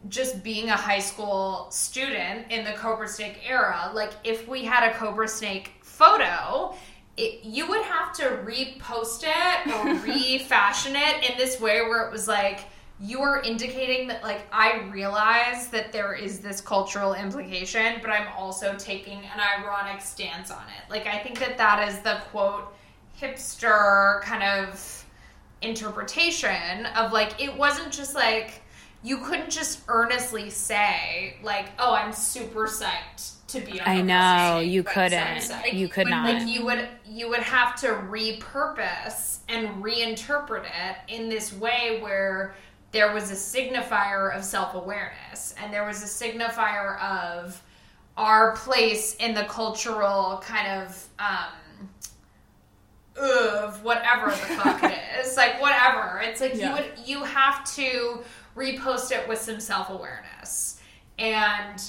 just being a high school student in the Cobra Snake era, like if we had a Cobra Snake photo, it, you would have to repost it or *laughs* refashion it in this way where it was like you are indicating that like I realize that there is this cultural implication, but I'm also taking an ironic stance on it. Like I think that that is the quote hipster kind of interpretation of like it wasn't just like you couldn't just earnestly say like oh I'm super psyched to be on I know you Like, couldn't. so- You could not. like you would you would have to repurpose and reinterpret it in this way where there was a signifier of self-awareness and there was a signifier of our place in the cultural kind of um of whatever the fuck it *laughs* is like whatever it's like Yeah. you would you have to repost it with some self-awareness and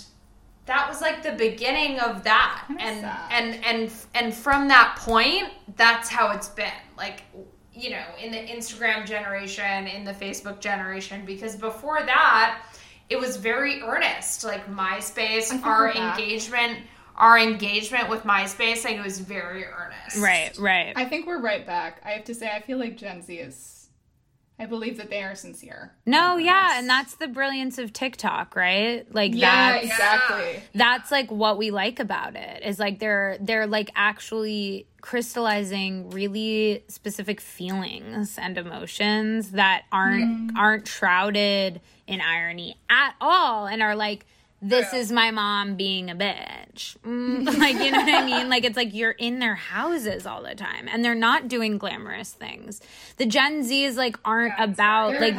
that was like the beginning of that and sad. and and and from that point that's how it's been like you know in the instagram generation in the facebook generation because before that it was very earnest like myspace our we're engagement our engagement with myspace like it was very earnest Right, right. I think we're right back. I have to say, I feel like Gen Z is. I believe that they are sincere. no, yeah, and that's the brilliance of TikTok, right? Like Yeah, that's exactly. that's like what we like about it is like they're they're like actually crystallizing really specific feelings and emotions that aren't Mm. aren't shrouded in irony at all and are like this is my mom being a bitch. Mm, *laughs* like you know what i mean? Like it's like you're in their houses all the time and they're not doing glamorous things. The gen z's like aren't about They're like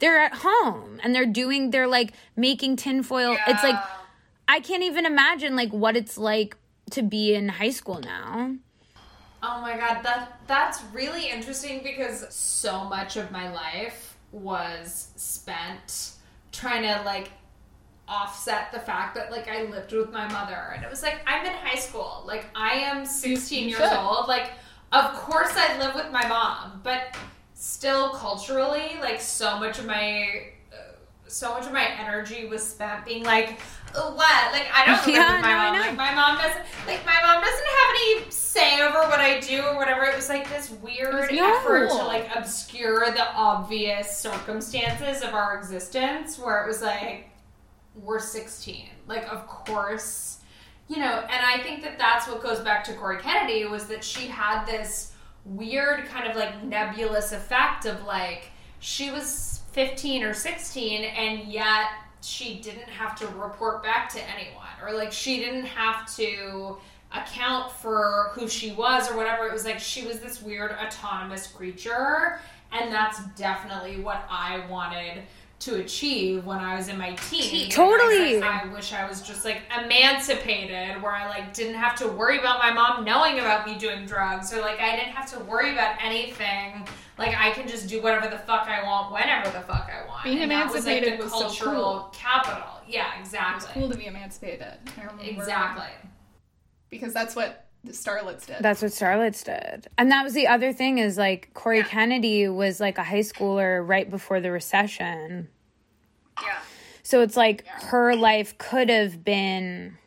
they're at home. and they're doing they're like making tinfoil. It's like I can't even imagine like what it's like to be in high school now. Oh my god, that that's really interesting because so much of my life was spent trying to like offset the fact that like I lived with my mother and it was like I'm in high school. Like I am 16 years old. Like of course I live with my mom, but still culturally like so much of my uh, so much of my energy was spent being like what like I don't *laughs* live Yeah, with my no, mom like my mom doesn't like my mom doesn't have any say over what I do or whatever it was like this weird No. effort to like obscure the obvious circumstances of our existence where it was like we're 16 like of course you know and i think that that's what goes back to cory kennedy was that she had this weird kind of like nebulous effect of like she was 15 or 16 and yet she didn't have to report back to anyone or like she didn't have to account for who she was or whatever. It was like she was this weird autonomous creature and that's definitely what i wanted to achieve when I was in my teens. Totally. I wish I was just like emancipated, where I like didn't have to worry about my mom knowing about me doing drugs, or like I didn't have to worry about anything. Like I can just do whatever the fuck I want, whenever the fuck I want. Being And that was, like, emancipated the was so cool. capital. Yeah, exactly. Cool to be emancipated. I remember Exactly. Because that's what the Starlets did. That's what Starlets did. And that was the other thing is like Cory Yeah. Kennedy was like a high schooler right before the recession. Yeah. So it's like her life could have been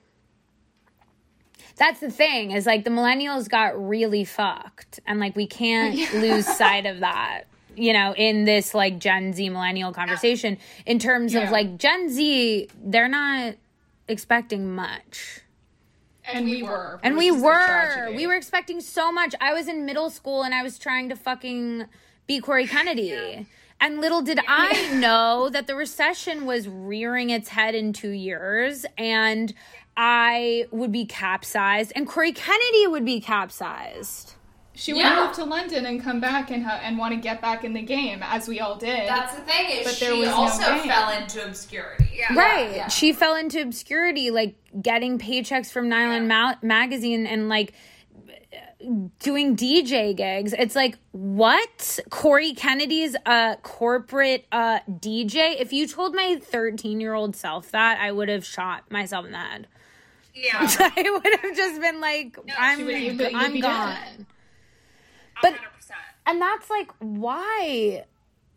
That's the thing is like the millennials got really fucked and like we can't *laughs* lose sight of that. You know, in this like Gen Z millennial conversation in terms of like Gen Z, they're not expecting much. And we were. And we were. We were expecting so much. I was in middle school and I was trying to fucking be Cory Kennedy. And little did I know that the recession was rearing its head in two years and I would be capsized and Cory Kennedy would be capsized. She would Yeah. move to London and come back and ha- and want to get back in the game, as we all did. That's the thing is But there she was no also game. fell into obscurity. Yeah. Right. yeah. She fell into obscurity, like getting paychecks from Nylon Ma- magazine and like doing DJ gigs. It's like, what? Cory Kennedy's a corporate uh, DJ? If you told my 13 year old self that, I would have shot myself in the head. Yeah. *laughs* I would have just been like, I'm, would- you'd be- you'd I'm be gone. dead. But- 100%. And that's like why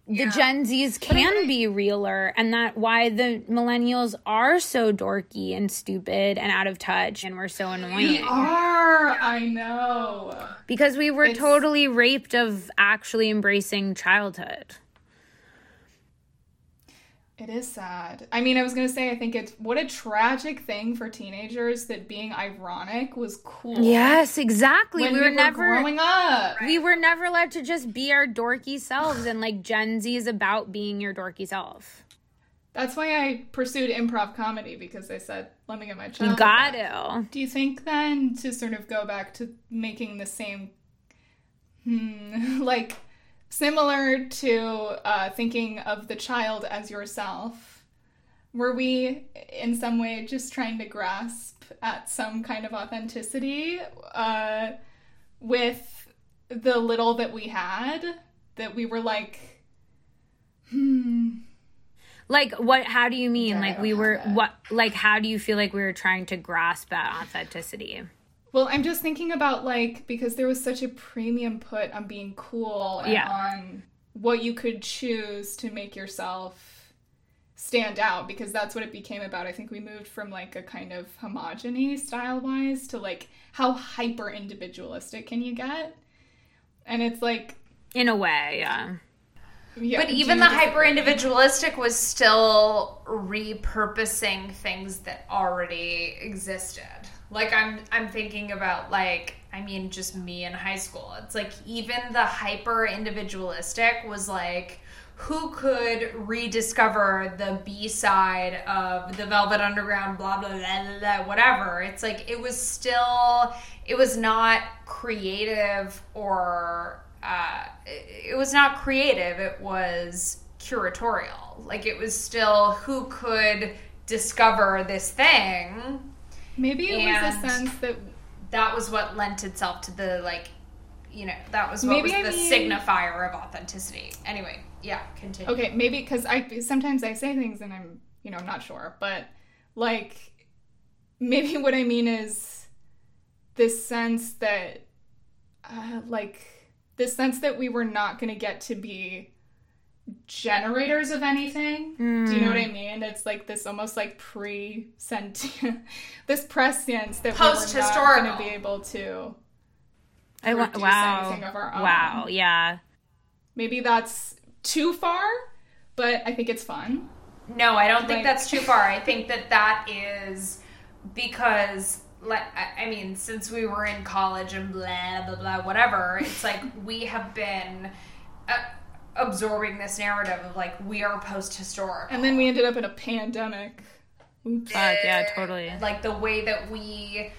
the Yeah. Gen Zs can be realer and that why the millennials are so dorky and stupid and out of touch and we're so annoying. we are. I know. Because we were It's- totally raped of actually embracing childhood. It is sad. I mean, I was gonna say, I think it's what a tragic thing for teenagers that being ironic was cool. Yes, exactly. when we were never growing up. we were never allowed to just be our dorky selves and like Gen Z is about being your dorky self. That's why I pursued improv comedy because I said, "Let me get my child." You got to. Do you think then to sort of go back to making the same, hmm, *laughs* like similar to uh, thinking of the child as yourself? Were we in some way just trying to grasp at some kind of authenticity uh, with the little that we had? That we were like, hmm, Like what how do you mean? Yeah, like we were what like how do you feel like we were trying to grasp at authenticity? Well, I'm just thinking about like because there was such a premium put on being cool and Yeah. on what you could choose to make yourself stand out because that's what it became about. I think we moved from like a kind of homogeny style wise to like how hyper individualistic can you get? And it's like In a way, yeah. yeah, But even the hyper individualistic was still repurposing things that already existed. Like I'm I'm thinking about like I mean just me in high school. It's like even the hyper individualistic was like who could rediscover the B side of the Velvet Underground, blah, blah, blah, blah, whatever. It's like it was still, it was not creative or, uh, it was not creative. It was curatorial. Like it was still who could discover this thing. Maybe it was a sense that That was what lent itself to the, like, you know, that was what Maybe was I the mean- signifier of authenticity. Anyway, yeah, continue. Okay, maybe because I sometimes I say things and I'm you know not sure, but like maybe what I mean is this sense that uh, like this sense that we were not going to get to be generators of anything. Do you know what I mean? It's like this almost like pre sentient *laughs* this prescience that we were not going to be able to. I want wow. anything of our own. Wow, yeah. Maybe that's too far, but I think it's fun. No, I don't think that's too far. I think that that is because, like, I I mean, since we were in college and blah blah blah, whatever, it's like we have been uh, absorbing this narrative of like we are post historical, And then we ended up in a pandemic. Oops. Fuck yeah, totally. like the way that we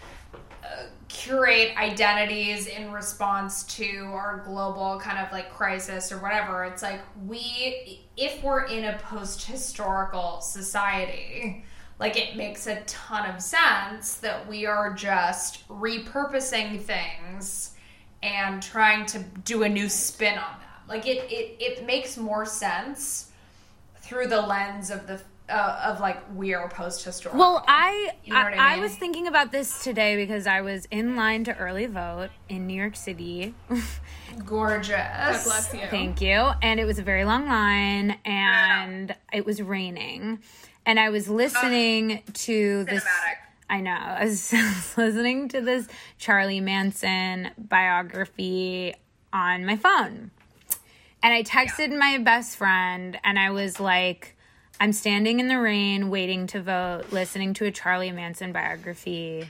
uh, curate identities in response to our global kind of like crisis or whatever it's like we if we're in a post-historical society like it makes a ton of sense that we are just repurposing things and trying to do a new spin on them like it it, it makes more sense through the lens of the uh, of like we are post-historical Well, I You know I, what I I was thinking about this today because I was in line to early vote in New York City. *laughs* gorgeous God bless you. Thank you. And it was a very long line and it was raining. And I was listening to this. I know. I was *laughs* listening to this Charlie Manson biography on my phone. And I texted my best friend and I was like, I'm standing in the rain waiting to vote, listening to a Charlie Manson biography.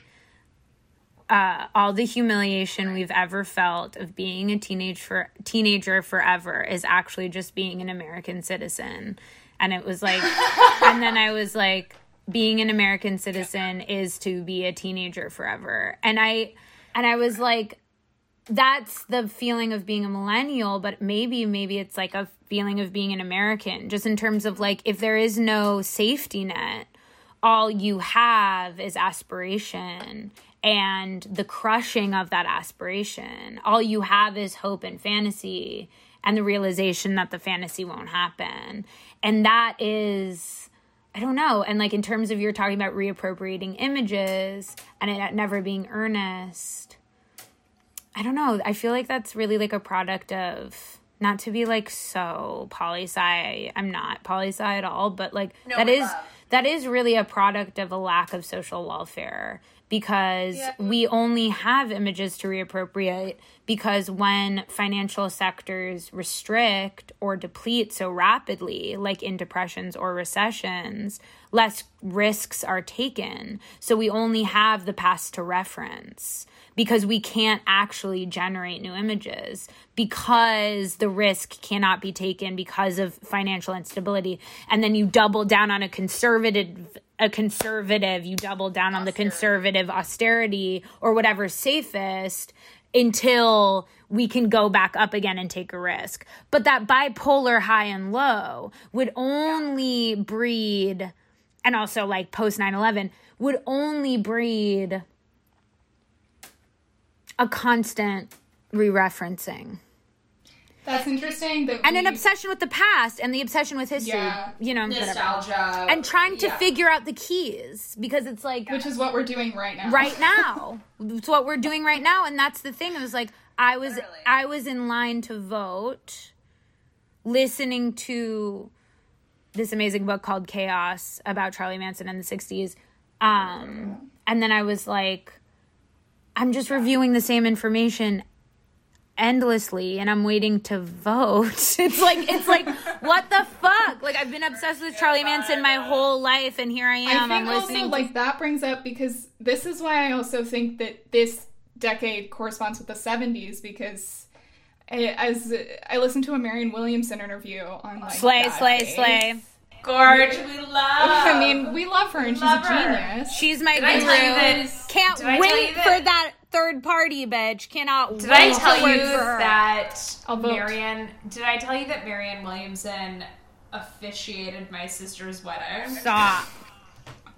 Uh, all the humiliation we've ever felt of being a teenage for teenager forever is actually just being an American citizen. And it was like, *laughs* and then I was like, being an American citizen is to be a teenager forever. And I, and I was like, that's the feeling of being a millennial, but maybe, maybe it's like a feeling of being an American, just in terms of like, if there is no safety net, all you have is aspiration and the crushing of that aspiration. All you have is hope and fantasy and the realization that the fantasy won't happen. And that is, I don't know. And like in terms of you're talking about reappropriating images and it never being earnest. I don't know. I feel like that's really like a product of not to be like so poli sci. I'm not poli sci at all, but like that but is love. that is really a product of a lack of social welfare because we only have images to reappropriate because when financial sectors restrict or deplete so rapidly, like in depressions or recessions, less risks are taken. So we only have the past to reference because we can't actually generate new images because the risk cannot be taken because of financial instability and then you double down on a conservative a conservative you double down on the conservative austerity or whatever's safest until we can go back up again and take a risk. But that bipolar high and low would only breed and also like post 9-11 would only breed a constant re-referencing That's interesting. That and an obsession with the past and the obsession with history Yeah. you know whatever. Nostalgia. and trying to Yeah. figure out the keys because it's like which is what we're doing right now. right *laughs* now it's what we're doing right now and that's the thing it was like i was Literally. i was in line to vote listening to this amazing book called chaos about charlie manson in the 60s um and then i was like i'm just reviewing the same information endlessly and i'm waiting to vote *laughs* it's like it's like what the fuck like i've been obsessed with charlie manson my whole life and here i I am think i'm listening also to like that brings up because this is why I also think that this decade corresponds with the 70s because I, as I listened to a Marianne Williamson interview on like slay Bad slay Faith. slay Gorge, we love. I mean, we love her and she's Love a her. genius. She's my Did I guru. tell you that- Can't did wait for that third party, bitch. Cannot Did wait I tell you that I'll. Marianne? Did I tell you that Marianne Williamson officiated my sister's wedding? Stop.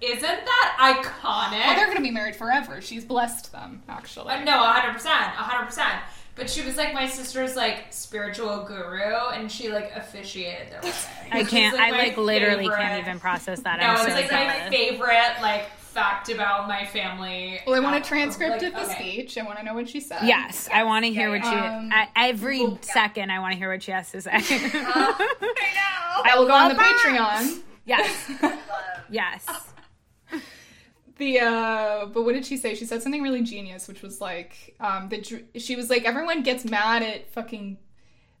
Isn't that iconic? Oh, they're gonna be married forever. She's blessed them, actually. Uh, no, hundred percent, hundred percent. But she was like my sister's like spiritual guru, and she like officiated their wedding. I Which is, can't. I like literally favorite- can't even process that. No, I'm it's so like my favorite like fact about my family. Well, I want Uh, a transcript like, of the okay. speech. I want to know what she said. Yes, I want to hear yeah, what she. Um, I, every second, I want to hear what she has to say. *laughs* I know. I will go on the love. Patreon. yes, *laughs* yes. The uh, but what did she say? She said something really genius, which was like, um, the she was like, everyone gets mad at fucking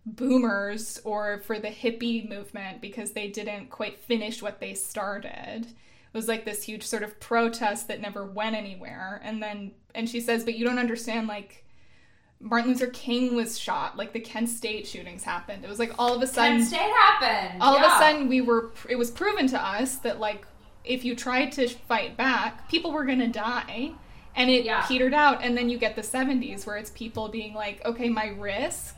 boomers or for the hippie movement because they didn't quite finish what they started. It was like this huge sort of protest that never went anywhere. And then, and she says, but you don't understand, like, Martin Luther King was shot, like the Kent State shootings happened. It was like all of a sudden, Kent State happened. all of a sudden we were it was proven to us that like if you tried to fight back people were gonna die and it Yeah. petered out and then you get the 70s where it's people being like okay my risk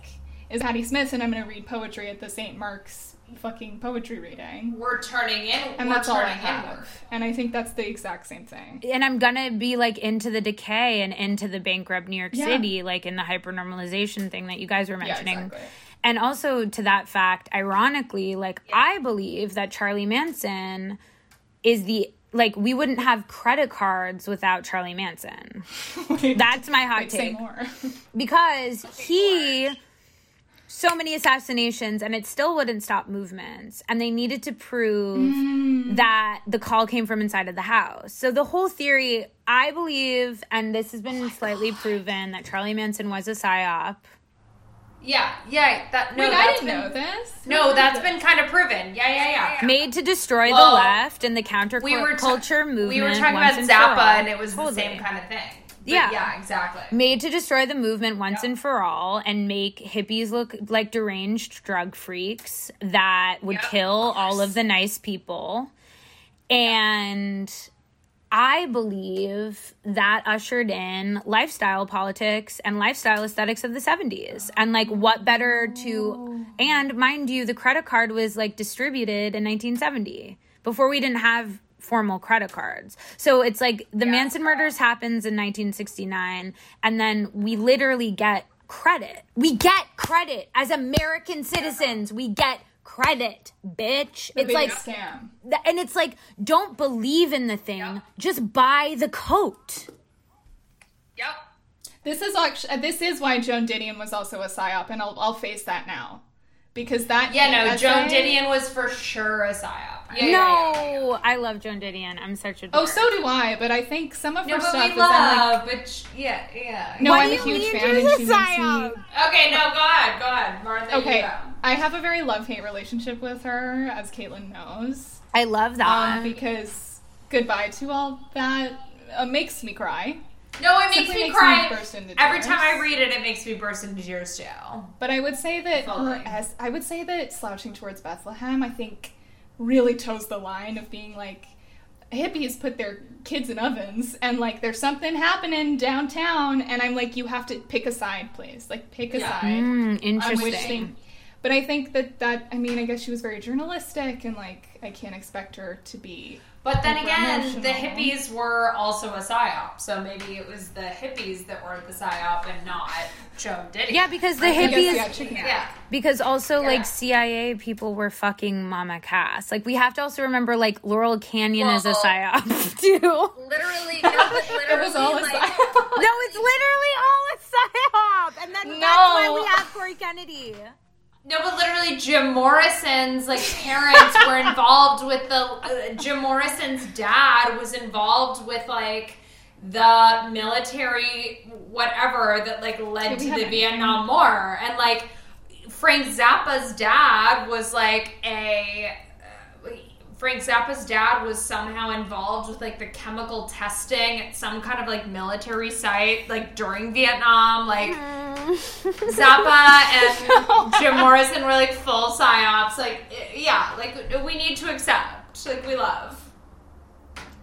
is Patti Smith and I'm gonna read poetry at the St. Mark's fucking poetry reading we're turning in, and we're that's all I have inward. and I think that's the exact same thing and I'm gonna be like into the decay and into the bankrupt New York Yeah. City, like in the hypernormalization thing that you guys were yeah mentioning. exactly And also to that fact, ironically, like I believe that Charlie Manson is the like we wouldn't have credit cards without Charlie Manson. *laughs* That's my hot Wait, say take more *laughs* because he so many assassinations and it still wouldn't stop movements and they needed to prove mm. that the call came from inside of the house so the whole theory i believe and this has been oh slightly proven that charlie manson was a psyop Yeah, yeah. That no, Wait, I didn't been, know this. No, that's been kind of proven. Yeah, yeah, yeah. made to destroy Well, the left and the counterculture We were ta- movement We were talking about Zappa, all. and it was Totally. the same kind of thing. Yeah. yeah, exactly. made to destroy the movement once and for all and make hippies look like deranged drug freaks that would Yep, kill of all of the nice people. And I believe that ushered in lifestyle politics and lifestyle aesthetics of the 70s. And like, what better to, and mind you, the credit card was like distributed in 1970 before we didn't have formal credit cards. So it's like the Manson murders happens in 1969 and then we literally get credit. We get credit as American citizens. We get credit, bitch. The it's like scam and it's like don't believe in the thing just buy the coat Yep. This is actually this is why Joan Didion was also a psyop, and I'll I'll face that now, because that Yeah, no, essay- Joan Didion was for sure a psyop. Yeah, yeah, yeah, yeah. no, I love Joan Didion. I'm such a. Oh, so do I. But I think some of No, her but stuff we is I'm like, love, but sh- yeah, yeah. no, What I'm do a huge mean fan, she's and a she makes psyop? me. Okay, no, go ahead, go ahead, Martha. Okay, you go. I have a very love hate relationship with her, as Caitlin knows, I love that. um, because goodbye to all that uh, makes me cry. No, it makes Simply me makes me cry. burst into Every tears. time I read it, it makes me burst into tears too. But I would say that Fully. as I would say that slouching towards Bethlehem, I think, really toes the line of being like hippies put their kids in ovens and like there's something happening downtown and I'm like you have to pick a side, please. Like pick a Yeah. side. Mm, on which interesting. thing. But I think that that I mean I guess she was very journalistic and like I can't expect her to be But then again, the hippies were also a psyop, so maybe it was the hippies that were the psyop and not Joan Didion. Yeah, because the hippies. yeah, yeah. Because also, Yeah. like CIA people were fucking Mama Cass. Like we have to also remember, like Laurel Canyon is a Well- psyop *laughs* too. Literally, no, but literally, It was *laughs* all a like, *laughs* side. it's literally all a psyop, and then that's why we have Cory Kennedy. No, but literally, Jim Morrison's like parents were involved with the. Uh, Jim Morrison's dad was involved with like the military whatever that like led to the? Vietnam War, and like Frank Zappa's dad was like a. Frank Zappa's dad was somehow involved with like the chemical testing at some kind of like military site like during Vietnam like *laughs* Zappa and *laughs* Jim Morrison were like full psyops. Like, yeah, like we need to accept. Like, we love.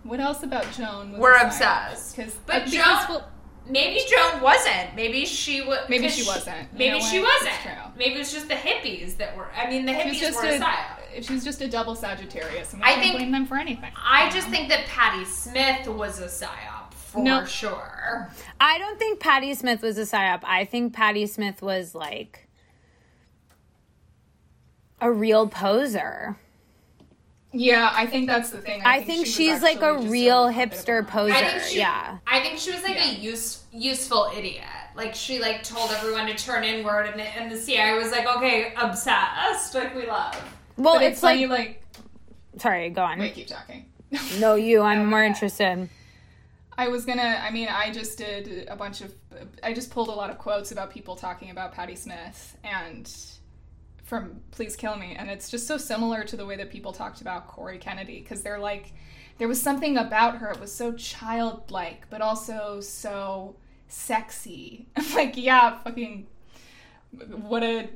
What else about Joan? Was We're obsessed. psyop? obsessed. 'Cause- But uh, because, Joan- well, Maybe Joan wasn't. Maybe she was. Maybe she wasn't. You Maybe know she what? wasn't. Maybe it was just the hippies that were. I mean, the hippies were a a psyop. She's just a double Sagittarius, and we I can't think- blame them for anything. I just think that Patti Smith was a psyop for No. sure. I don't think Patti Smith was a psyop. I think Patti Smith was like a real poser. yeah, I think that's the thing. I, think, she was she's like a real little bit of hipster poser. I think she, yeah. I think she was like Yeah. a use, useful idiot. Like she like told everyone to turn inward, and, and the CIA was like, okay, obsessed, like we love. Well, it's, it's, funny, like, like, sorry, go on. wait, keep talking. *laughs* No, you. I'm Oh, more interested. I was gonna. I mean, I just did a bunch of. I just pulled a lot of quotes about people talking about Patti Smith and from Please Kill Me, and it's just so similar to the way that people talked about Cory Kennedy because they're like, there was something about her. It was so childlike, but also so sexy. I'm *laughs* like, yeah, fucking, what a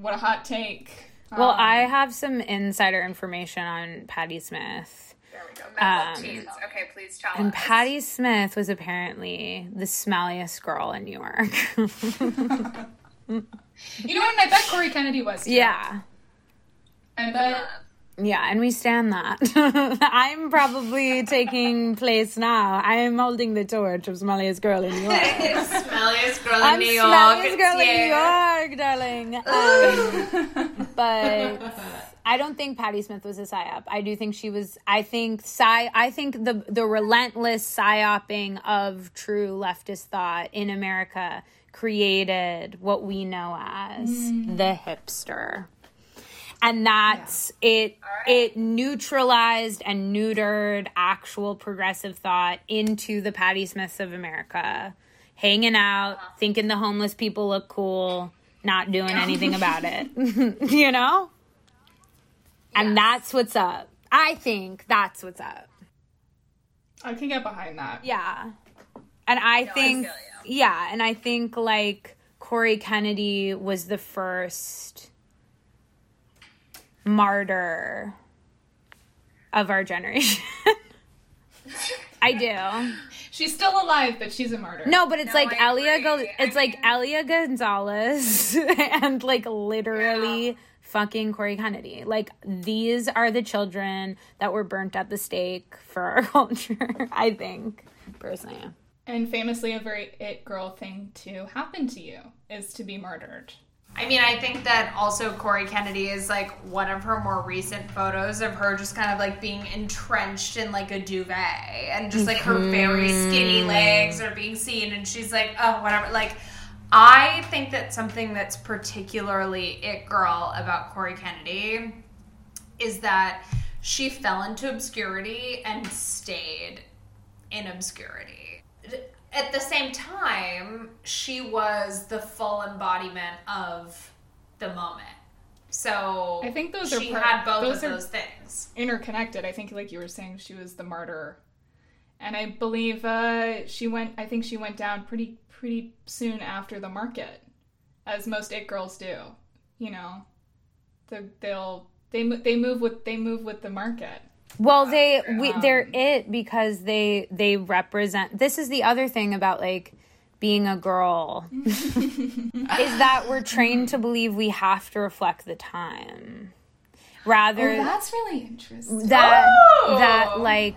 what a hot take. Well, Um, I have some insider information on Patti Smith. There we go. Mental Um, teens. Okay, please tell And us. Patti Smith was apparently the smelliest girl in New York. *laughs* You know what? I bet Cory Kennedy was. Too. yeah. I bet. Yeah, and we stand that. *laughs* I'm probably taking place now. I am holding the torch of smelliest girl in New York. *laughs* Smelliest girl in I'm New York. smelliest girl in New York, darling. *laughs* Um, but I don't think Patti Smith was a psyop. I do think she was. I think psy. I think the the relentless psyoping of true leftist thought in America created what we know as the hipster. And that's it. It neutralized and neutered actual progressive thought into the Patti Smiths of America, hanging out, uh-huh. thinking the homeless people look cool, not doing anything about it. *laughs* *laughs* you know? And that's what's up. I think that's what's up. I can get behind that. Yeah. And I think, feel yeah, and I think like Cory Kennedy was the first martyr of our generation. *laughs* I do. She's still alive, but she's a martyr. No, but it's No, like I Elia. Go- it's like Elian Gonzalez *laughs* and like literally fucking Cory Kennedy. Like these are the children that were burnt at the stake for our *laughs* culture. I think personally. And famously, a very it girl thing to happen to you is to be murdered. I mean, I think that also Cory Kennedy is like one of her more recent photos of her just kind of like being entrenched in like a duvet and just like her very skinny mm-hmm. legs are being seen and she's like, oh, whatever. Like, I think that something that's particularly it girl about Cory Kennedy is that she fell into obscurity and stayed in obscurity. At the same time, she was the full embodiment of the moment. So I think those are she part- had both those of those things. interconnected. I think, like you were saying, she was the martyr, and I believe uh, she went. I think she went down pretty pretty soon after the market, as most it girls do. You know, the, they'll they they move with they move with the market. Well, they we, they're it because they they represent. This is the other thing about like being a girl *laughs* is that we're trained to believe we have to reflect the time rather that's really interesting. that Oh! that like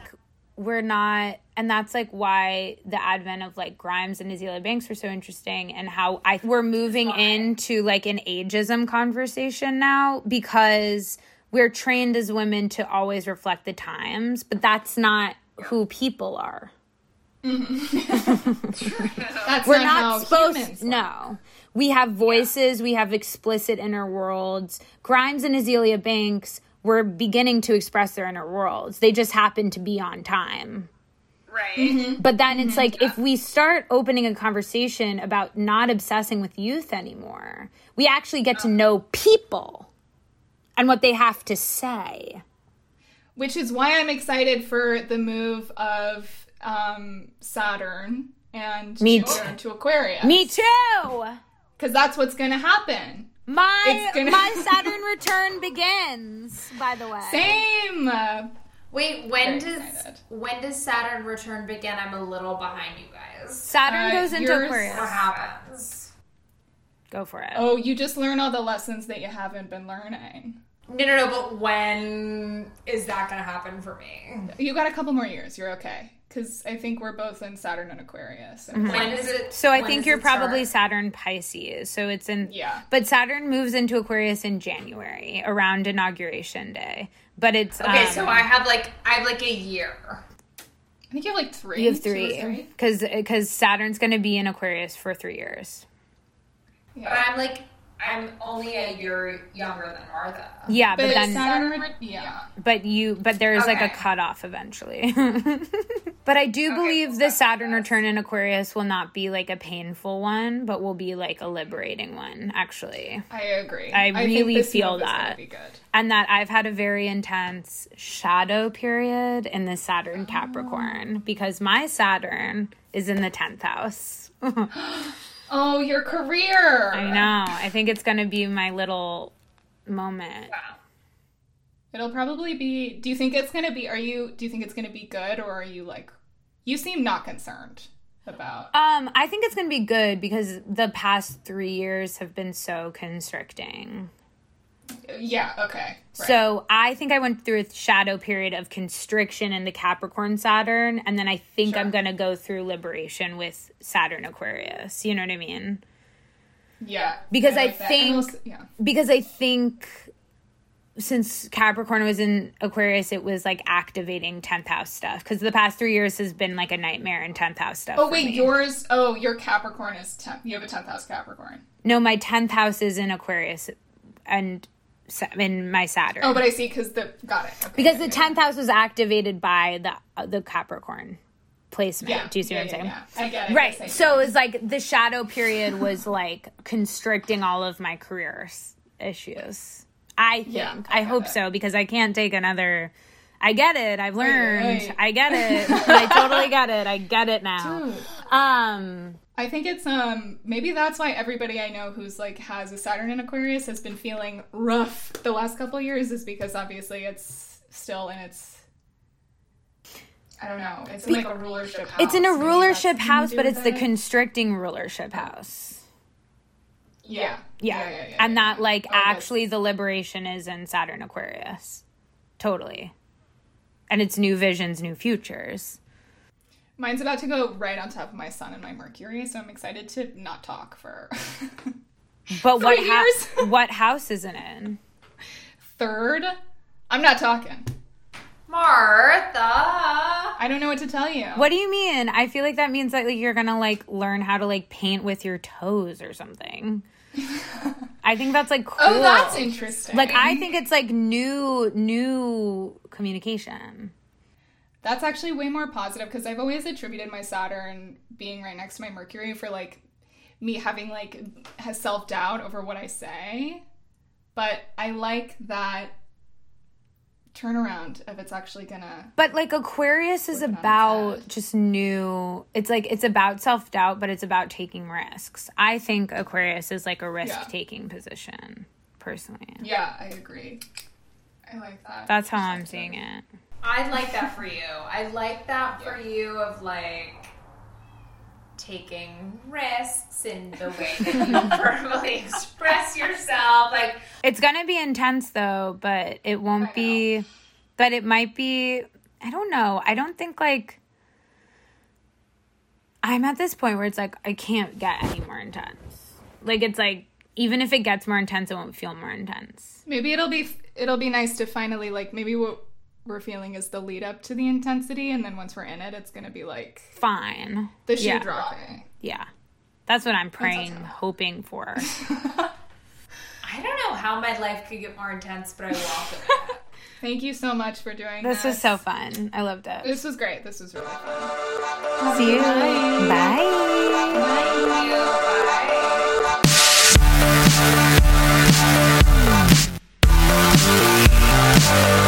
we're not and that's like why the advent of like grimes and Azealia Banks were so interesting and how I we're moving into like an ageism conversation now because we're trained as women to always reflect the times but that's not who people are. Mm-hmm. *laughs* That's we're not, not how supposed humans. no. We have voices we have explicit inner worlds. Grimes and azealia banks were beginning to express their inner worlds. They just happened to be on time. Right. Mm-hmm. but then it's mm-hmm. like if we start opening a conversation about not obsessing with youth anymore we actually get to uh. know people and what they have to say which is why I'm excited for the move of um, Saturn and Me Jupiter into Aquarius. me too because that's what's going to happen. my gonna- my *laughs* saturn return begins by the way Same. Wait, when Very does excited. when does Saturn return begin? I'm a little behind you guys. saturn Uh, goes into yours- aquarius What happens? go for it oh, you just learn all the lessons that you haven't been learning. No, no, no. But when is that gonna happen for me? You got a couple more years. You're okay. Because I think we're both in Saturn and Aquarius. And When does it? So I think you're it start? probably Saturn Pisces. So it's in Yeah. But Saturn moves into Aquarius in January around inauguration day. But it's Okay, um, so I have like I have like a year. I think you have like three. you have three because because Saturn's going to be in Aquarius for three years. Yeah. But I'm like I'm only a year younger than Martha. Yeah, but, But then Saturn, re- yeah. but you but there's like a cutoff eventually. *laughs* but I do believe the Saturn return in Aquarius will not be like a painful one, but will be like a liberating one actually. I agree. I think really this feel move is gonna that. Be good. and that I've had a very intense shadow period in the Saturn Capricorn oh. because my Saturn is in the 10th house. *gasps* *laughs* Oh, your career. I know. I think it's going to be my little moment. It'll probably be. Do you think it's gonna be? Are you? Do you think it's gonna be good, or are you like? You seem not concerned about. Um, I think it's going to be good because the past 3 years have been so constricting. Yeah. Okay. Right. So, I think I went through a shadow period of constriction into Capricorn Saturn and then I think I'm going to go through liberation with Saturn Aquarius. You know what I mean? yeah. because I like that. think- also- yeah. because I think since Capricorn was in Aquarius, it was like activating 10th house stuff. Because the past three years has been like a nightmare in 10th house stuff. Oh wait, me. yours. Oh, your Capricorn is tenth. You have a tenth house Capricorn. No, my 10th house is in Aquarius and in my Saturn. Oh, but I see because the got it. Okay. because the 10th house was activated by the uh, the Capricorn placement. yeah. Do you see yeah, what I'm yeah, saying? yeah. I get it. Right. Yes, So it was like the shadow period was like constricting all of my career issues. I think. I, I hope it. so because I can't take another. I get it. I've learned. right. I get it. *laughs* I totally get it. I get it now. Dude, Um. I think it's um maybe that's why everybody I know who's like has a Saturn in Aquarius has been feeling rough the last couple of years is because obviously it's still in its I don't know. It's in like a rulership house. It's in a Maybe rulership that's something to house, but it's the it. constricting rulership house. yeah. Yeah. yeah, yeah, and yeah. that like Oh, that's- actually the liberation is in Saturn Aquarius. Totally. And it's new visions, new futures. Mine's about to go right on top of my Sun and my Mercury, so I'm excited to not talk for *laughs* But what Three house years? *laughs* what house is it in? third. I'm not talking. Martha. I I don't know what to tell you. What do you mean? I feel like that means that like you're gonna like learn how to like paint with your toes or something. *laughs* I think that's like cool. Oh, that's interesting. Like I think it's like new new communication. That's actually way more positive because I've always attributed my Saturn being right next to my Mercury for like me having like self doubt over what I say. But I like that turnaround if it's actually gonna. But like Aquarius is Flip it on its about just new. It's like it's about self doubt, but it's about taking risks. I think Aquarius is like a risk taking position, personally. Yeah, I agree. I like that. That's how I'm seeing it. I like that for you. I like that for you of like taking risks in the way that you *laughs* verbally express yourself. Like It's gonna be intense though, but it won't be. But it might be. I don't know. I don't think like. I'm at this point where it's like I can't get any more intense. Like it's like even if it gets more intense, it won't feel more intense. Maybe it'll be it'll be nice to finally like maybe what we're feeling is the lead up to the intensity and then once we're in it it's going to be like fine the shoe yeah. dropping yeah that's what i'm praying awesome. hoping for *laughs* i don't know how my life could get more intense but i will. *laughs* thank you so much for doing this this was so fun i loved it this was great this was really fun see you bye, bye. bye. bye.